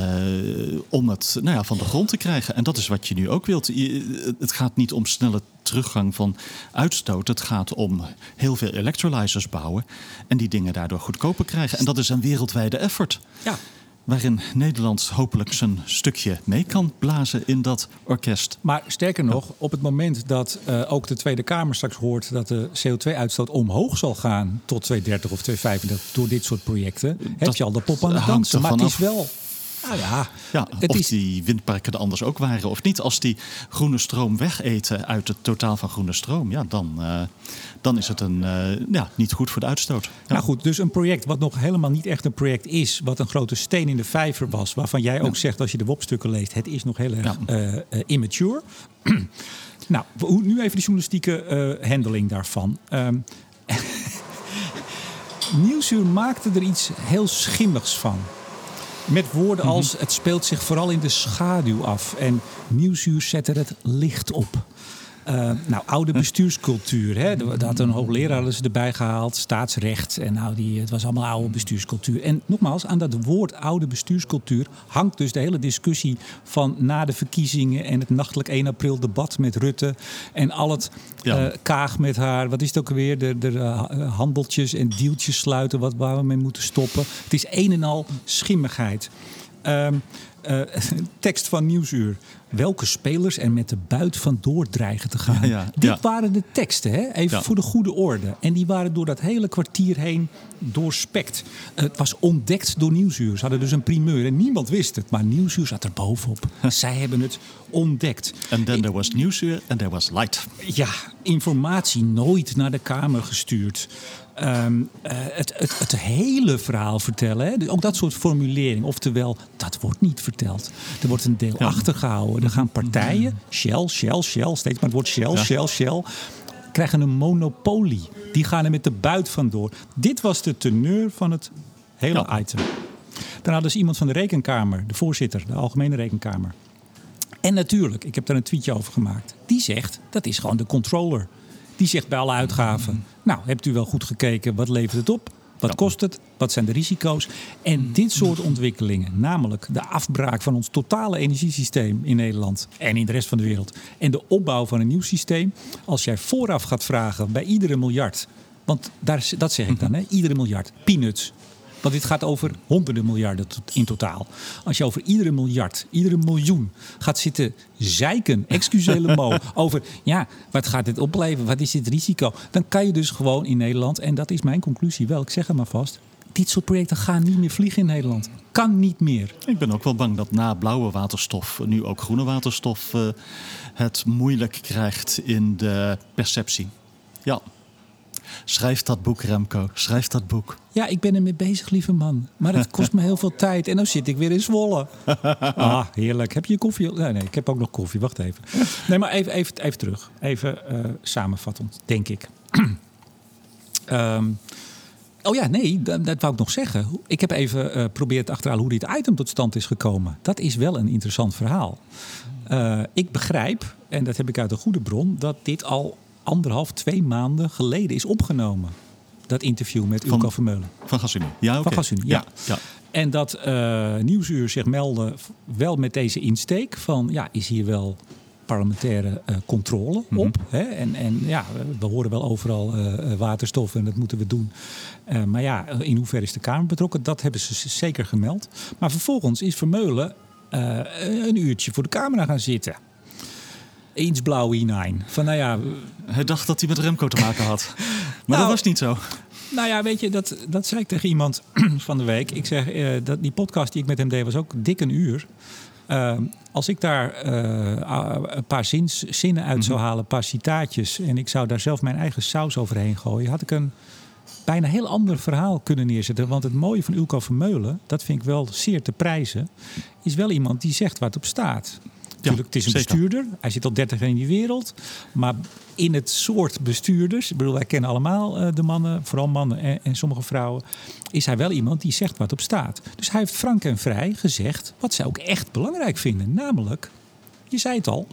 om het nou ja, van de grond te krijgen. En dat is wat je nu ook wilt. Je- het gaat niet om snelle teruggang van uitstoot. Het gaat om heel veel electrolyzers bouwen. En die dingen daardoor goedkoper krijgen. En dat is een wereldwijde effort. Ja, Waarin Nederland hopelijk zijn stukje mee kan blazen in dat orkest. Maar sterker nog, op het moment dat eh, ook de Tweede Kamer straks hoort dat de CO2-uitstoot omhoog zal gaan tot 230 of 235 door dit soort projecten, heb je al de pop aan hangt dansen. Maar het is wel. Nou ja, Ja, of is, die windparken er anders ook waren of niet. Als die groene stroom wegeten uit het totaal van groene stroom, ja, dan, eh, dan is het een, eh, ja, niet goed voor de uitstoot. Ja. Nou goed, dus een project wat nog helemaal niet echt een project is, wat een grote steen in de vijver was, waarvan jij ook zegt als je de WOP-stukken leest, het is nog heel erg eh, immature. [CLEARS THROAT] nou, hoe- nu even de journalistieke handling daarvan. Ehm [LAUGHS] Nieuwsuur maakte er iets heel schimmigs van. Met woorden als het speelt zich vooral in de schaduw af en Nieuwsuur zette het licht op. Uh, nou, oude bestuurscultuur. Hè. Dat had een hoogleraar hadden ze erbij gehaald, staatsrecht. En nou, die, het was allemaal oude bestuurscultuur. En nogmaals, aan dat woord oude bestuurscultuur hangt dus de hele discussie van na de verkiezingen en het nachtelijk 1 april debat met Rutte. En al het ja. uh, kaag met haar. Wat is het ook weer? De, de uh, handeltjes en deeltjes sluiten wat, waar we mee moeten stoppen. Het is een en al schimmigheid. Um, [LAUGHS] tekst van Nieuwsuur. Welke spelers er met de buit vandoor dreigen te gaan. Ja, ja, Dit waren de teksten, hè? even voor de goede orde. En die waren door dat hele kwartier heen doorspekt. Het was ontdekt door Nieuwsuur. Ze hadden dus een primeur en niemand wist het. Maar Nieuwsuur zat er bovenop. [LAUGHS] Zij hebben het ontdekt. En then there was Nieuwsuur and there was light. Ja, informatie nooit naar de Kamer gestuurd. Um, uh, het, het, het, hele verhaal vertellen. Hè? Ook dat soort formulering. Oftewel, dat wordt niet verteld. Er wordt een deel ja. Er gaan partijen, Shell, Shell, Shell, steeds maar het woord Shell, ja. Shell, Shell, krijgen een monopolie. Die gaan er met de buit vandoor. Dit was de teneur van het hele ja. item. Dan hadden ze iemand van de rekenkamer, de voorzitter, de Algemene Rekenkamer. En natuurlijk, ik heb daar een tweetje over gemaakt. Die zegt, dat is gewoon de controller. Die zegt bij alle uitgaven: Nou, hebt u wel goed gekeken, wat levert het op? Wat kost het? Wat zijn de risico's? En dit soort ontwikkelingen, namelijk de afbraak van ons totale energiesysteem in Nederland en in de rest van de wereld, en de opbouw van een nieuw systeem, als jij vooraf gaat vragen bij iedere miljard, want daar, dat zeg ik dan, hè, iedere miljard, peanuts, want dit gaat over honderden miljarden in totaal. Als je over iedere miljard, iedere miljoen gaat zitten zeiken, excusez mo, [LAUGHS] over ja, wat gaat dit opleveren, wat is dit risico, dan kan je dus gewoon in Nederland, en dat is mijn conclusie wel, ik zeg het maar vast, dit soort projecten gaan niet meer vliegen in Nederland. Kan niet meer. Ik ben ook wel bang dat na blauwe waterstof nu ook groene waterstof uh, het moeilijk krijgt in de perceptie. Ja. Schrijf dat boek, Remco. Schrijf dat boek. Ja, ik ben ermee bezig, lieve man. Maar het kost me heel veel tijd. En dan zit ik weer in Zwolle. [LAUGHS] Ah, heerlijk. Heb je koffie? Nee, nee, ik heb ook nog koffie. Wacht even. Nee, maar even, even, even terug. Even uh, samenvattend, denk ik. um, [CLEARS THROAT] oh ja, nee, dat, dat, wou ik nog zeggen. Ik heb even geprobeerd uh, achterhalen hoe dit item tot stand is gekomen. Dat is wel een interessant verhaal. Uh, ik begrijp, en dat heb ik uit een goede bron, dat dit al anderhalf, twee maanden geleden is opgenomen. Dat interview met Ilko Vermeulen. Van Gasunie. Ja, okay. Van Gasunie, ja. ja. En dat uh, Nieuwsuur zich meldde wel met deze insteek van... ja, is hier wel parlementaire uh, controle op. Mm -hmm. hè? En, en ja, we horen wel overal uh, waterstof en dat moeten we doen. Uh, maar ja, in hoeverre is de Kamer betrokken? Dat hebben ze zeker gemeld. Maar vervolgens is Vermeulen een uurtje voor de camera gaan zitten eens blauw i9. Van nou ja... Hij dacht dat hij met Remco te maken had. [LAUGHS] Maar nou, dat was niet zo. Nou ja, weet je, dat, dat zei ik tegen iemand [CLEARS THROAT] van de week. Ik zeg, uh, dat die podcast die ik met hem deed was ook dik een uur. Uh, als ik daar uh, een paar zins, zinnen uit zou halen, een paar citaatjes... en ik zou daar zelf mijn eigen saus overheen gooien... had ik een bijna heel ander verhaal kunnen neerzetten. Want het mooie van Ulko Vermeulen, dat vind ik wel zeer te prijzen... is wel iemand die zegt waar het op staat. Natuurlijk, het is een zeker. bestuurder. Hij zit al 30 jaar in die wereld. Maar in het soort bestuurders, ik bedoel, wij kennen allemaal uh, de mannen, vooral mannen en, en, sommige vrouwen, is hij wel iemand die zegt wat op staat. Dus hij heeft frank en vrij gezegd wat zij ook echt belangrijk vinden. Namelijk, je zei het al,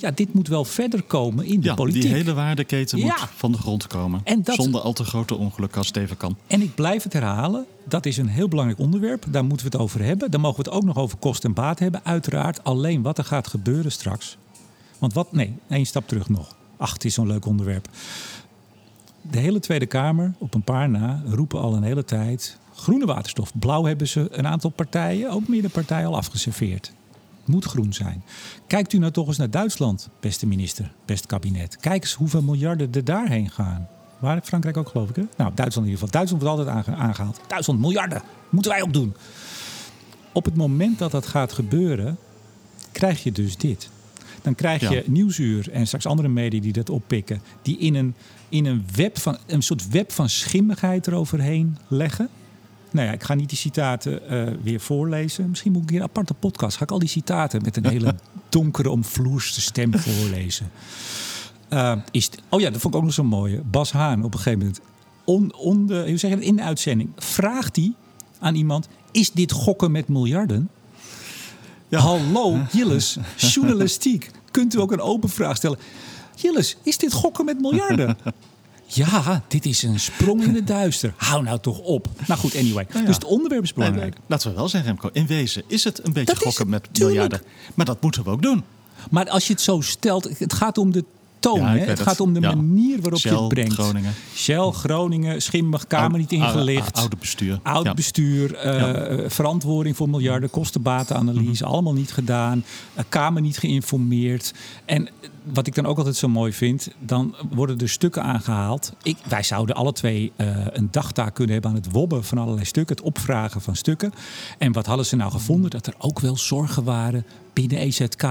ja, dit moet wel verder komen in de ja, politiek. Die hele waardeketen ja. moet van de grond komen. En dat, zonder al te grote ongelukken als Steven kan. En ik blijf het herhalen. Dat is een heel belangrijk onderwerp. Daar moeten we het over hebben. Dan mogen we het ook nog over kost en baat hebben. Uiteraard alleen wat er gaat gebeuren straks. Want wat, nee, één stap terug nog. Ach, het is zo'n leuk onderwerp. De hele Tweede Kamer, op een paar na, roepen al een hele tijd... groene waterstof. Blauw hebben ze een aantal partijen, ook middenpartijen, al afgeserveerd moet groen zijn. Kijkt u nou toch eens naar Duitsland, beste minister, beste kabinet. Kijk eens hoeveel miljarden er daarheen gaan. Waar Frankrijk ook, geloof ik. Hè? Nou, Duitsland in ieder geval. Duitsland wordt altijd aangehaald. Duitsland, miljarden. Moeten wij ook doen. Op het moment dat dat gaat gebeuren, krijg je dus dit. Dan krijg je ja. Nieuwsuur en straks andere media die dat oppikken. Die in een, in een, web van, een soort web van schimmigheid eroverheen leggen. Nou ja, ik ga niet die citaten uh, weer voorlezen. Misschien moet ik een aparte podcast. Ga ik al die citaten met een hele [LAUGHS] donkere, omvloerste stem voorlezen. Uh, is oh ja, dat vond ik ook nog zo mooi. Bas Haan op een gegeven moment. On, on de, hoe zeg je, in de uitzending vraagt hij aan iemand: Is dit gokken met miljarden? Ja. Hallo, [LAUGHS] Jilles, journalistiek. Kunt u ook een open vraag stellen? Gilles, is dit gokken met miljarden? Ja, dit is een sprong in het [LAUGHS] duister. Hou nou toch op. Nou goed, anyway. ja. Dus het onderwerp is belangrijk. Nee, laten we wel zeggen, Remco. In wezen is het een beetje Dat gokken met tuurlijk. miljarden. Maar dat moeten we ook doen. Maar als je het zo stelt, het gaat om de toon. Ja, hè? Het het. gaat om de Ja. manier waarop je het brengt. Groningen. Shell, Groningen, schimmig, Kamer niet ingelicht. oude bestuur. Oud Ja. bestuur, eh, verantwoording voor miljarden, kostenbatenanalyse, Mhm. allemaal niet gedaan. Eh, Kamer niet geïnformeerd. En wat ik dan ook altijd zo mooi vind, dan worden er stukken aangehaald. Ik, wij zouden alle twee eh, een dagtaak kunnen hebben aan het wobben van allerlei stukken, het opvragen van stukken. En wat hadden ze nou gevonden? Dat er ook wel zorgen waren binnen EZK.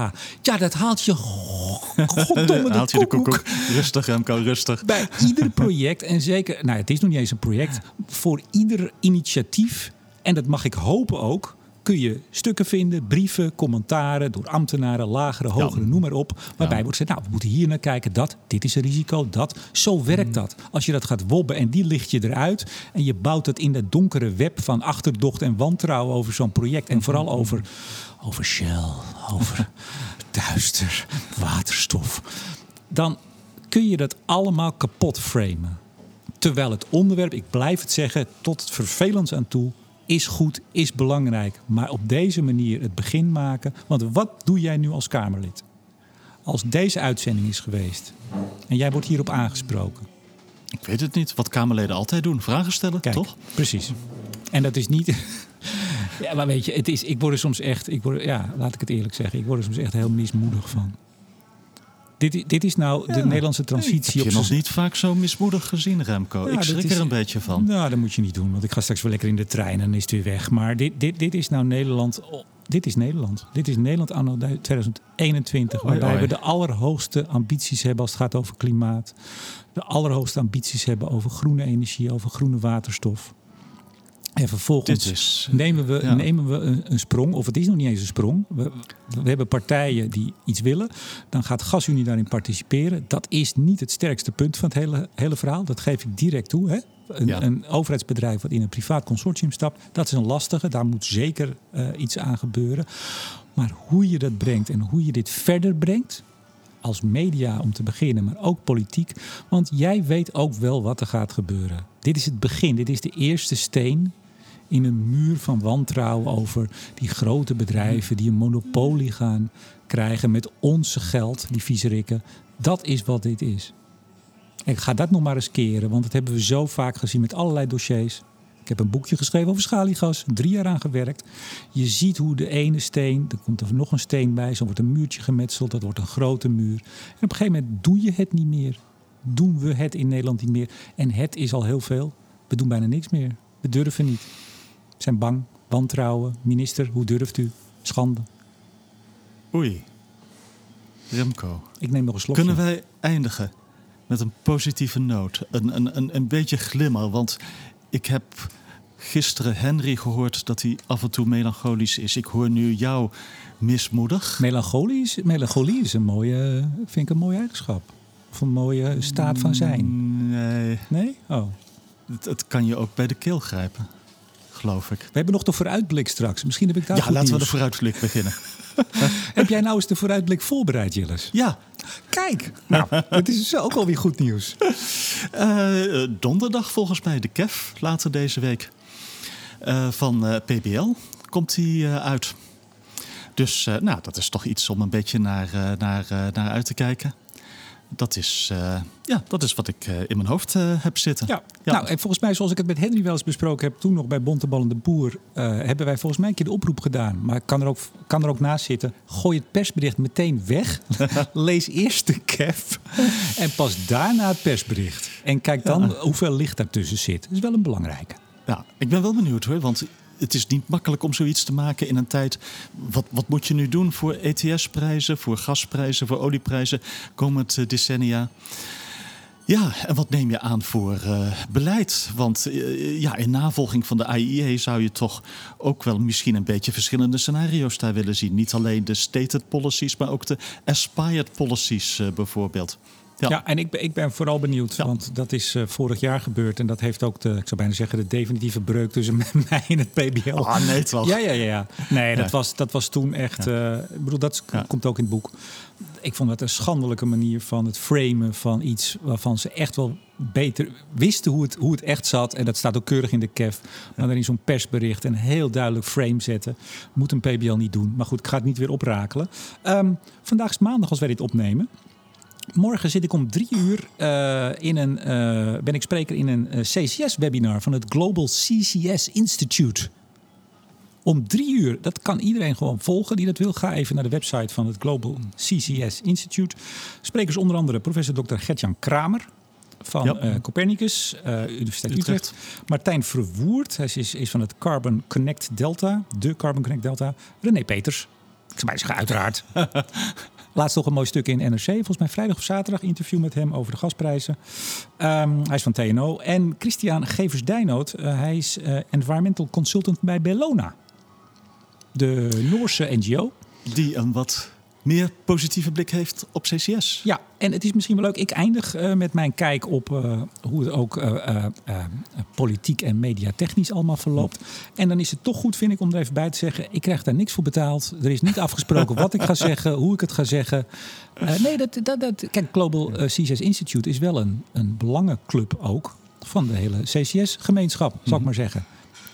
Ja, dat haalt je goddomme [LAUGHS] de Haalt je de koekoek. koekoek. Rustig, Remco, rustig. Bij ieder project, en zeker, nou het is nog niet eens een project, voor ieder initiatief, en dat mag ik hopen ook, kun je stukken vinden, brieven, commentaren door ambtenaren, lagere, hogere, noem maar op. Waarbij Ja. wordt gezegd, nou we moeten hier naar kijken, dat, dit is een risico, dat. Zo werkt dat. Als je dat gaat wobben en die licht je eruit en je bouwt het in dat donkere web van achterdocht en wantrouwen over zo'n project en vooral over, over Shell, over [LAUGHS] duister, waterstof dan kun je dat allemaal kapot framen. Terwijl het onderwerp, ik blijf het zeggen, tot het vervelends aan toe, is goed, is belangrijk. Maar op deze manier het begin maken. Want wat doe jij nu als Kamerlid? Als deze uitzending is geweest en jij wordt hierop aangesproken. Ik weet het niet. Wat Kamerleden altijd doen. Vragen stellen, Kijk, toch? precies. En dat is niet. [LAUGHS] ja, maar weet je, het is, ik word er soms echt, ik word, ja, laat ik het eerlijk zeggen, ik word er soms echt heel mismoedig van. Dit, dit is nou de Ja. Nederlandse Ik transitie heb je op nog niet vaak zo mismoedig gezien, Remco. Ja, ik schrik is- er een beetje van. Nou, dat moet je niet doen, want ik ga straks wel lekker in de trein en dan is het weer weg. Maar dit, dit, dit is nou Nederland. oh, Dit is Nederland. Dit is Nederland anno 2021. Oei, Waarbij oei. we de allerhoogste ambities hebben als het gaat over klimaat. De allerhoogste ambities hebben over groene energie, over groene waterstof. En vervolgens is, nemen we, ja. nemen we een, een sprong, of het is nog niet eens een sprong. We, we hebben partijen die iets willen. Dan gaat GasUnie daarin participeren. Dat is niet het sterkste punt van het hele, hele verhaal. Dat geef ik direct toe. Hè? Een, Ja. een overheidsbedrijf wat in een privaat consortium stapt, dat is een lastige. Daar moet zeker eh, iets aan gebeuren. Maar hoe je dat brengt en hoe je dit verder brengt, als media om te beginnen, maar ook politiek. Want jij weet ook wel wat er gaat gebeuren. Dit is het begin, dit is de eerste steen in een muur van wantrouwen over die grote bedrijven die een monopolie gaan krijgen met onze geld, die viezerikken. Dat is wat dit is. En ga dat nog maar eens keren, want dat hebben we zo vaak gezien met allerlei dossiers. Ik heb een boekje geschreven over schaliegas, drie jaar aan gewerkt. Je ziet hoe de ene steen, er komt er nog een steen bij, zo wordt een muurtje gemetseld, dat wordt een grote muur. En op een gegeven moment doe je het niet meer. Doen we het in Nederland niet meer. En het is al heel veel. We doen bijna niks meer. We durven niet. Zijn bang, wantrouwen. Minister, hoe durft u? Schande. Oei. Remco. Ik neem nog een slokje. Kunnen wij eindigen met een positieve noot? Een, een, een, een beetje glimmer. Want ik heb gisteren Henry gehoord dat hij af en toe melancholisch is. Ik hoor nu jou mismoedig. Melancholie is, melancholie is een mooie, vind ik een mooie eigenschap. Of een mooie staat van zijn. Nee, Nee? Oh. het, het kan je ook bij de keel grijpen. Geloof ik. We hebben nog de vooruitblik straks. Misschien heb ik daar Ja, laten we de vooruitblik beginnen. [LAUGHS] Heb jij nou eens de vooruitblik voorbereid, Jilles? Ja, Kijk, nou, dat is dus ook alweer goed nieuws. [LAUGHS] eh, donderdag volgens mij de KEF, later deze week. Eh, van eh, PBL komt die eh, uit. Dus eh, nou, dat is toch iets om een beetje naar, eh, naar, eh, naar uit te kijken. Dat is, eh, ja, dat is wat ik eh, in mijn hoofd eh, heb zitten. Ja. Ja. Nou, en volgens mij, zoals ik het met Henry wel eens besproken heb, toen nog bij Bontebal en de Boer, hebben wij volgens mij een keer de oproep gedaan. Maar ik kan er ook, kan er ook naast zitten. Gooi het persbericht meteen weg. [LAUGHS] Lees eerst de CAF [LAUGHS] en pas daarna het persbericht. En kijk dan hoeveel licht daartussen zit. Dat is wel een belangrijke. Ja, ik ben wel benieuwd hoor, want het is niet makkelijk om zoiets te maken in een tijd. Wat, wat moet je nu doen voor ETS-prijzen, voor gasprijzen, voor olieprijzen komend eh, decennia? Ja, en wat neem je aan voor eh, beleid? Want eh, ja, in navolging van de AIE zou je toch ook wel misschien een beetje verschillende scenario's daar willen zien. Niet alleen de stated policies, maar ook de aspired policies bijvoorbeeld. Ja, en ik, ben- ik ben vooral benieuwd, Ja. want dat is eh, vorig jaar gebeurd. En dat heeft ook de, ik zou bijna zeggen, de definitieve breuk tussen [LAUGHS] mij en het PBL. Ah, nee, toch? Ja, ja, ja. ja. Nee, dat, was, dat was toen echt. eh, ik bedoel, dat komt ook in het boek. Ik vond dat een schandelijke manier van het framen van iets waarvan ze echt wel beter wisten hoe het, hoe het echt zat. En dat staat ook keurig in de KEF. Maar dan in zo'n persbericht een heel duidelijk frame zetten. Moet een PBL niet doen. Maar goed, ik ga het niet weer oprakelen. Ehm, vandaag is maandag als wij dit opnemen. Morgen zit ik om drie uur eh, in een, eh, ben ik spreker in een eh, CCS-webinar van het Global CCS Institute. Om drie uur, dat kan iedereen gewoon volgen die dat wil. Ga even naar de website van het Global CCS Institute. Sprekers onder andere professor Dr. Gertjan Kramer van Ja. Copernicus, Universiteit Utrecht. Utrecht. Martijn Verwoerd, hij is, is van het Carbon Connect Delta, de Carbon Connect Delta. René Peters, ik zou bijna zeggen uiteraard. [LAUGHS] Laatst nog een mooi stuk in NRC. Volgens mij vrijdag of zaterdag interview met hem over de gasprijzen. Ehm, hij is van TNO. En Christian Gevers-Dijnoot. eh, hij is eh, environmental consultant bij Bellona. De Noorse NGO. Die een wat meer positieve blik heeft op CCS. Ja, en het is misschien wel leuk. Ik eindig eh, met mijn kijk op eh, hoe het ook eh, politiek en mediatechnisch allemaal verloopt. En dan is het toch goed, vind ik, om er even bij te zeggen: ik krijg daar niks voor betaald. Er is niet afgesproken wat ik ga [LAUGHS] zeggen, hoe ik het ga zeggen. Nee, dat, dat, dat, kijk, Global CCS Institute is wel een, een belangenclub ook van de hele CCS-gemeenschap, zal ik maar zeggen.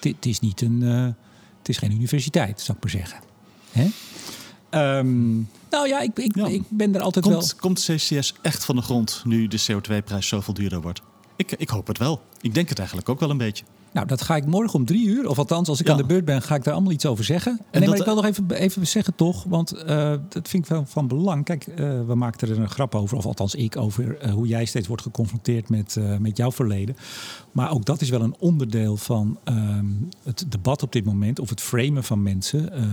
Het- is niet een, het is geen universiteit, zal ik maar zeggen. Hè? Ehm, nou ja, ik, ik, Ja. ik ben er altijd wel. Komt, komt CCS echt van de grond nu de CO2-prijs zoveel duurder wordt? Ik, ik hoop het wel. Ik denk het eigenlijk ook wel een beetje. Nou, dat ga ik morgen om drie uur, of althans als ik Ja. aan de beurt ben, ga ik daar allemaal iets over zeggen. En nee, dat- maar ik wil nog even, even zeggen toch, want eh, dat vind ik wel van belang. Kijk, eh, we maakten er een grap over, of althans ik, over eh, hoe jij steeds wordt geconfronteerd met, eh, met jouw verleden. Maar ook dat is wel een onderdeel van ehm, het debat op dit moment, of het framen van mensen. eh, eh,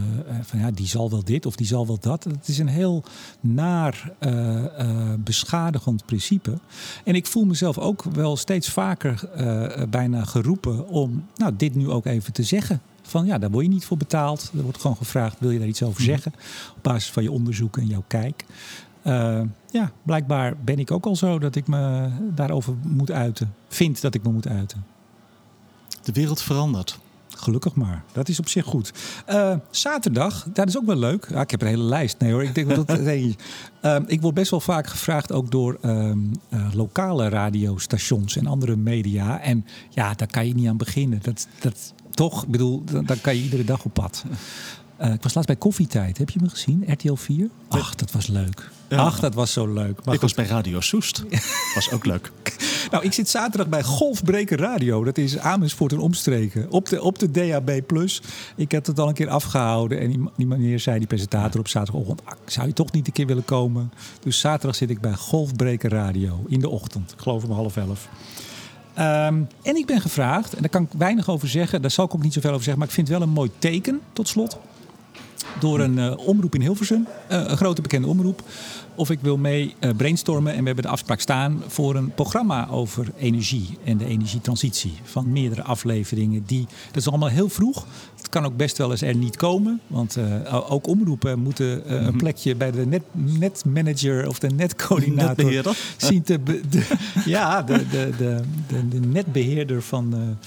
van ja, die zal wel dit of die zal wel dat. Het is een heel naar, eh, eh, beschadigend principe. En ik voel mezelf ook wel steeds vaker eh, bijna geroepen om nou, dit nu ook even te zeggen. Van ja, daar word je niet voor betaald. Er wordt gewoon gevraagd, wil je daar iets over zeggen? Op basis van je onderzoek en jouw kijk. Eh, ja, blijkbaar ben ik ook al zo dat ik me daarover moet uiten. Vind dat ik me moet uiten. De wereld verandert. Gelukkig maar. Dat is op zich goed. Eh, zaterdag, dat is ook wel leuk. Ja, ik heb een hele lijst. Nee hoor, ik denk dat nee. [LAUGHS] Ehm, ik word best wel vaak gevraagd ook door ehm, eh, lokale radiostations en andere media. En ja, daar kan je niet aan beginnen. Dat, dat toch, ik bedoel, dan, dan kan je iedere dag op pad. Eh, ik was laatst bij Koffietijd. Heb je me gezien? RTL 4? Ach, dat was leuk. Ach, dat was zo leuk. Maar ik was bij Radio Soest. [LAUGHS] Was ook leuk. nou, ik zit zaterdag bij Golfbreker Radio. Dat is Amersfoort en omstreken. Op de, op de DAB+. Ik heb het al een keer afgehouden. En die, die meneer zei, die presentator op zaterdagochtend... "Ah, zou je toch niet een keer willen komen? Dus zaterdag zit ik bij Golfbreker Radio. In de ochtend. Ik geloof om half elf. Ehm, en ik ben gevraagd, en daar kan ik weinig over zeggen. Daar zal ik ook niet zoveel over zeggen. Maar ik vind het wel een mooi teken, tot slot door een eh, omroep in Hilversum, eh, een grote bekende omroep, of ik wil mee eh, brainstormen. En we hebben de afspraak staan voor een programma over energie en de energietransitie. Van meerdere afleveringen. Die, dat is allemaal heel vroeg. Het kan ook best wel eens er niet komen. Want eh, ook omroepen moeten eh, een plekje bij de net, netmanager of de netcoördinator zien te... de, ja, de, de, de, de, de netbeheerder van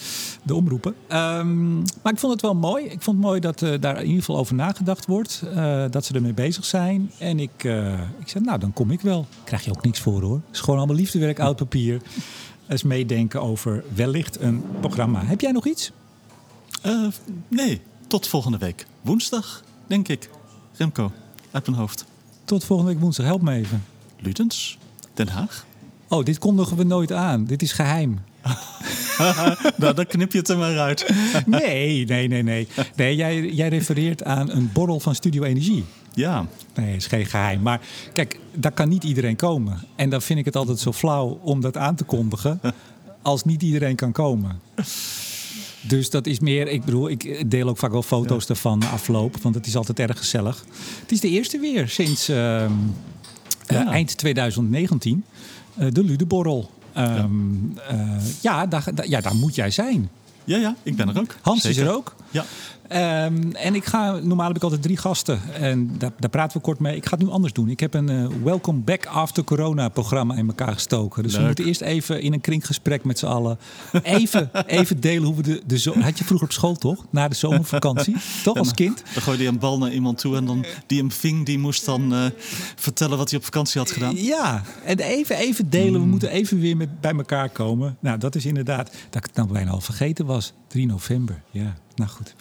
de omroepen. Ehm, maar ik vond het wel mooi. Ik vond het mooi dat eh, daar in ieder geval over nagedacht wordt. eh, dat ze ermee bezig zijn. En ik, eh, ik zei, nou, dan kom ik wel. Krijg je ook niks voor hoor. Het is gewoon allemaal liefdewerk, oud papier. Eens meedenken over wellicht een programma. Heb jij nog iets? Nee, tot volgende week. Woensdag, denk ik. Remco, uit mijn hoofd. Tot volgende week woensdag. Help me even. Ludens, Den Haag. Oh, dit kondigen we nooit aan. Dit is geheim. [LAUGHS] nou, dan knip je het er maar uit. [LAUGHS] Nee, nee, nee, nee. Nee, jij, jij refereert aan een borrel van Studio Energie. Ja, Nee, is geen geheim. Maar kijk, daar kan niet iedereen komen. En dan vind ik het altijd zo flauw om dat aan te kondigen. [LAUGHS] als niet iedereen kan komen. Dus dat is meer, ik bedoel, ik deel ook vaak wel foto's ervan na afloop. Want het is altijd erg gezellig. Het is de eerste weer sinds ehm, eh, eind 2019. eh, de Ludeborrel. Ehm, eh, ja, daar, daar- ja, daar moet jij zijn. ja, ja, ik ben er ook. Hans is er ook. Ja, Ehm, en ik ga, normaal heb ik altijd drie gasten. En daar, daar praten we kort mee. Ik ga het nu anders doen. Ik heb een uh, Welcome Back After Corona programma in elkaar gestoken. Dus we moeten eerst even in een kringgesprek met z'n allen. Even, [LAUGHS] even delen hoe we de, de zo Had je vroeger op school toch? Na de zomervakantie. [LAUGHS] toch als kind? Dan gooide je een bal naar iemand toe. En dan die hem ving, die moest dan uh, vertellen wat hij op vakantie had gedaan. Ja, en even, even delen. We hmm. moeten even weer met, bij elkaar komen. Nou, dat is inderdaad, dat ik het nou bijna al vergeten was. 3 november, ja. Nou goed.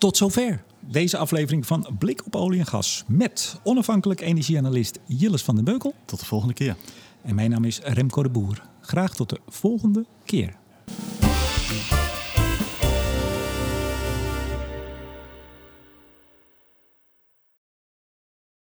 Tot zover deze aflevering van Blik op olie en gas. Met onafhankelijk energieanalist Jilles van den Beukel. Tot de volgende keer. En mijn naam is Remco de Boer. Graag tot de volgende keer.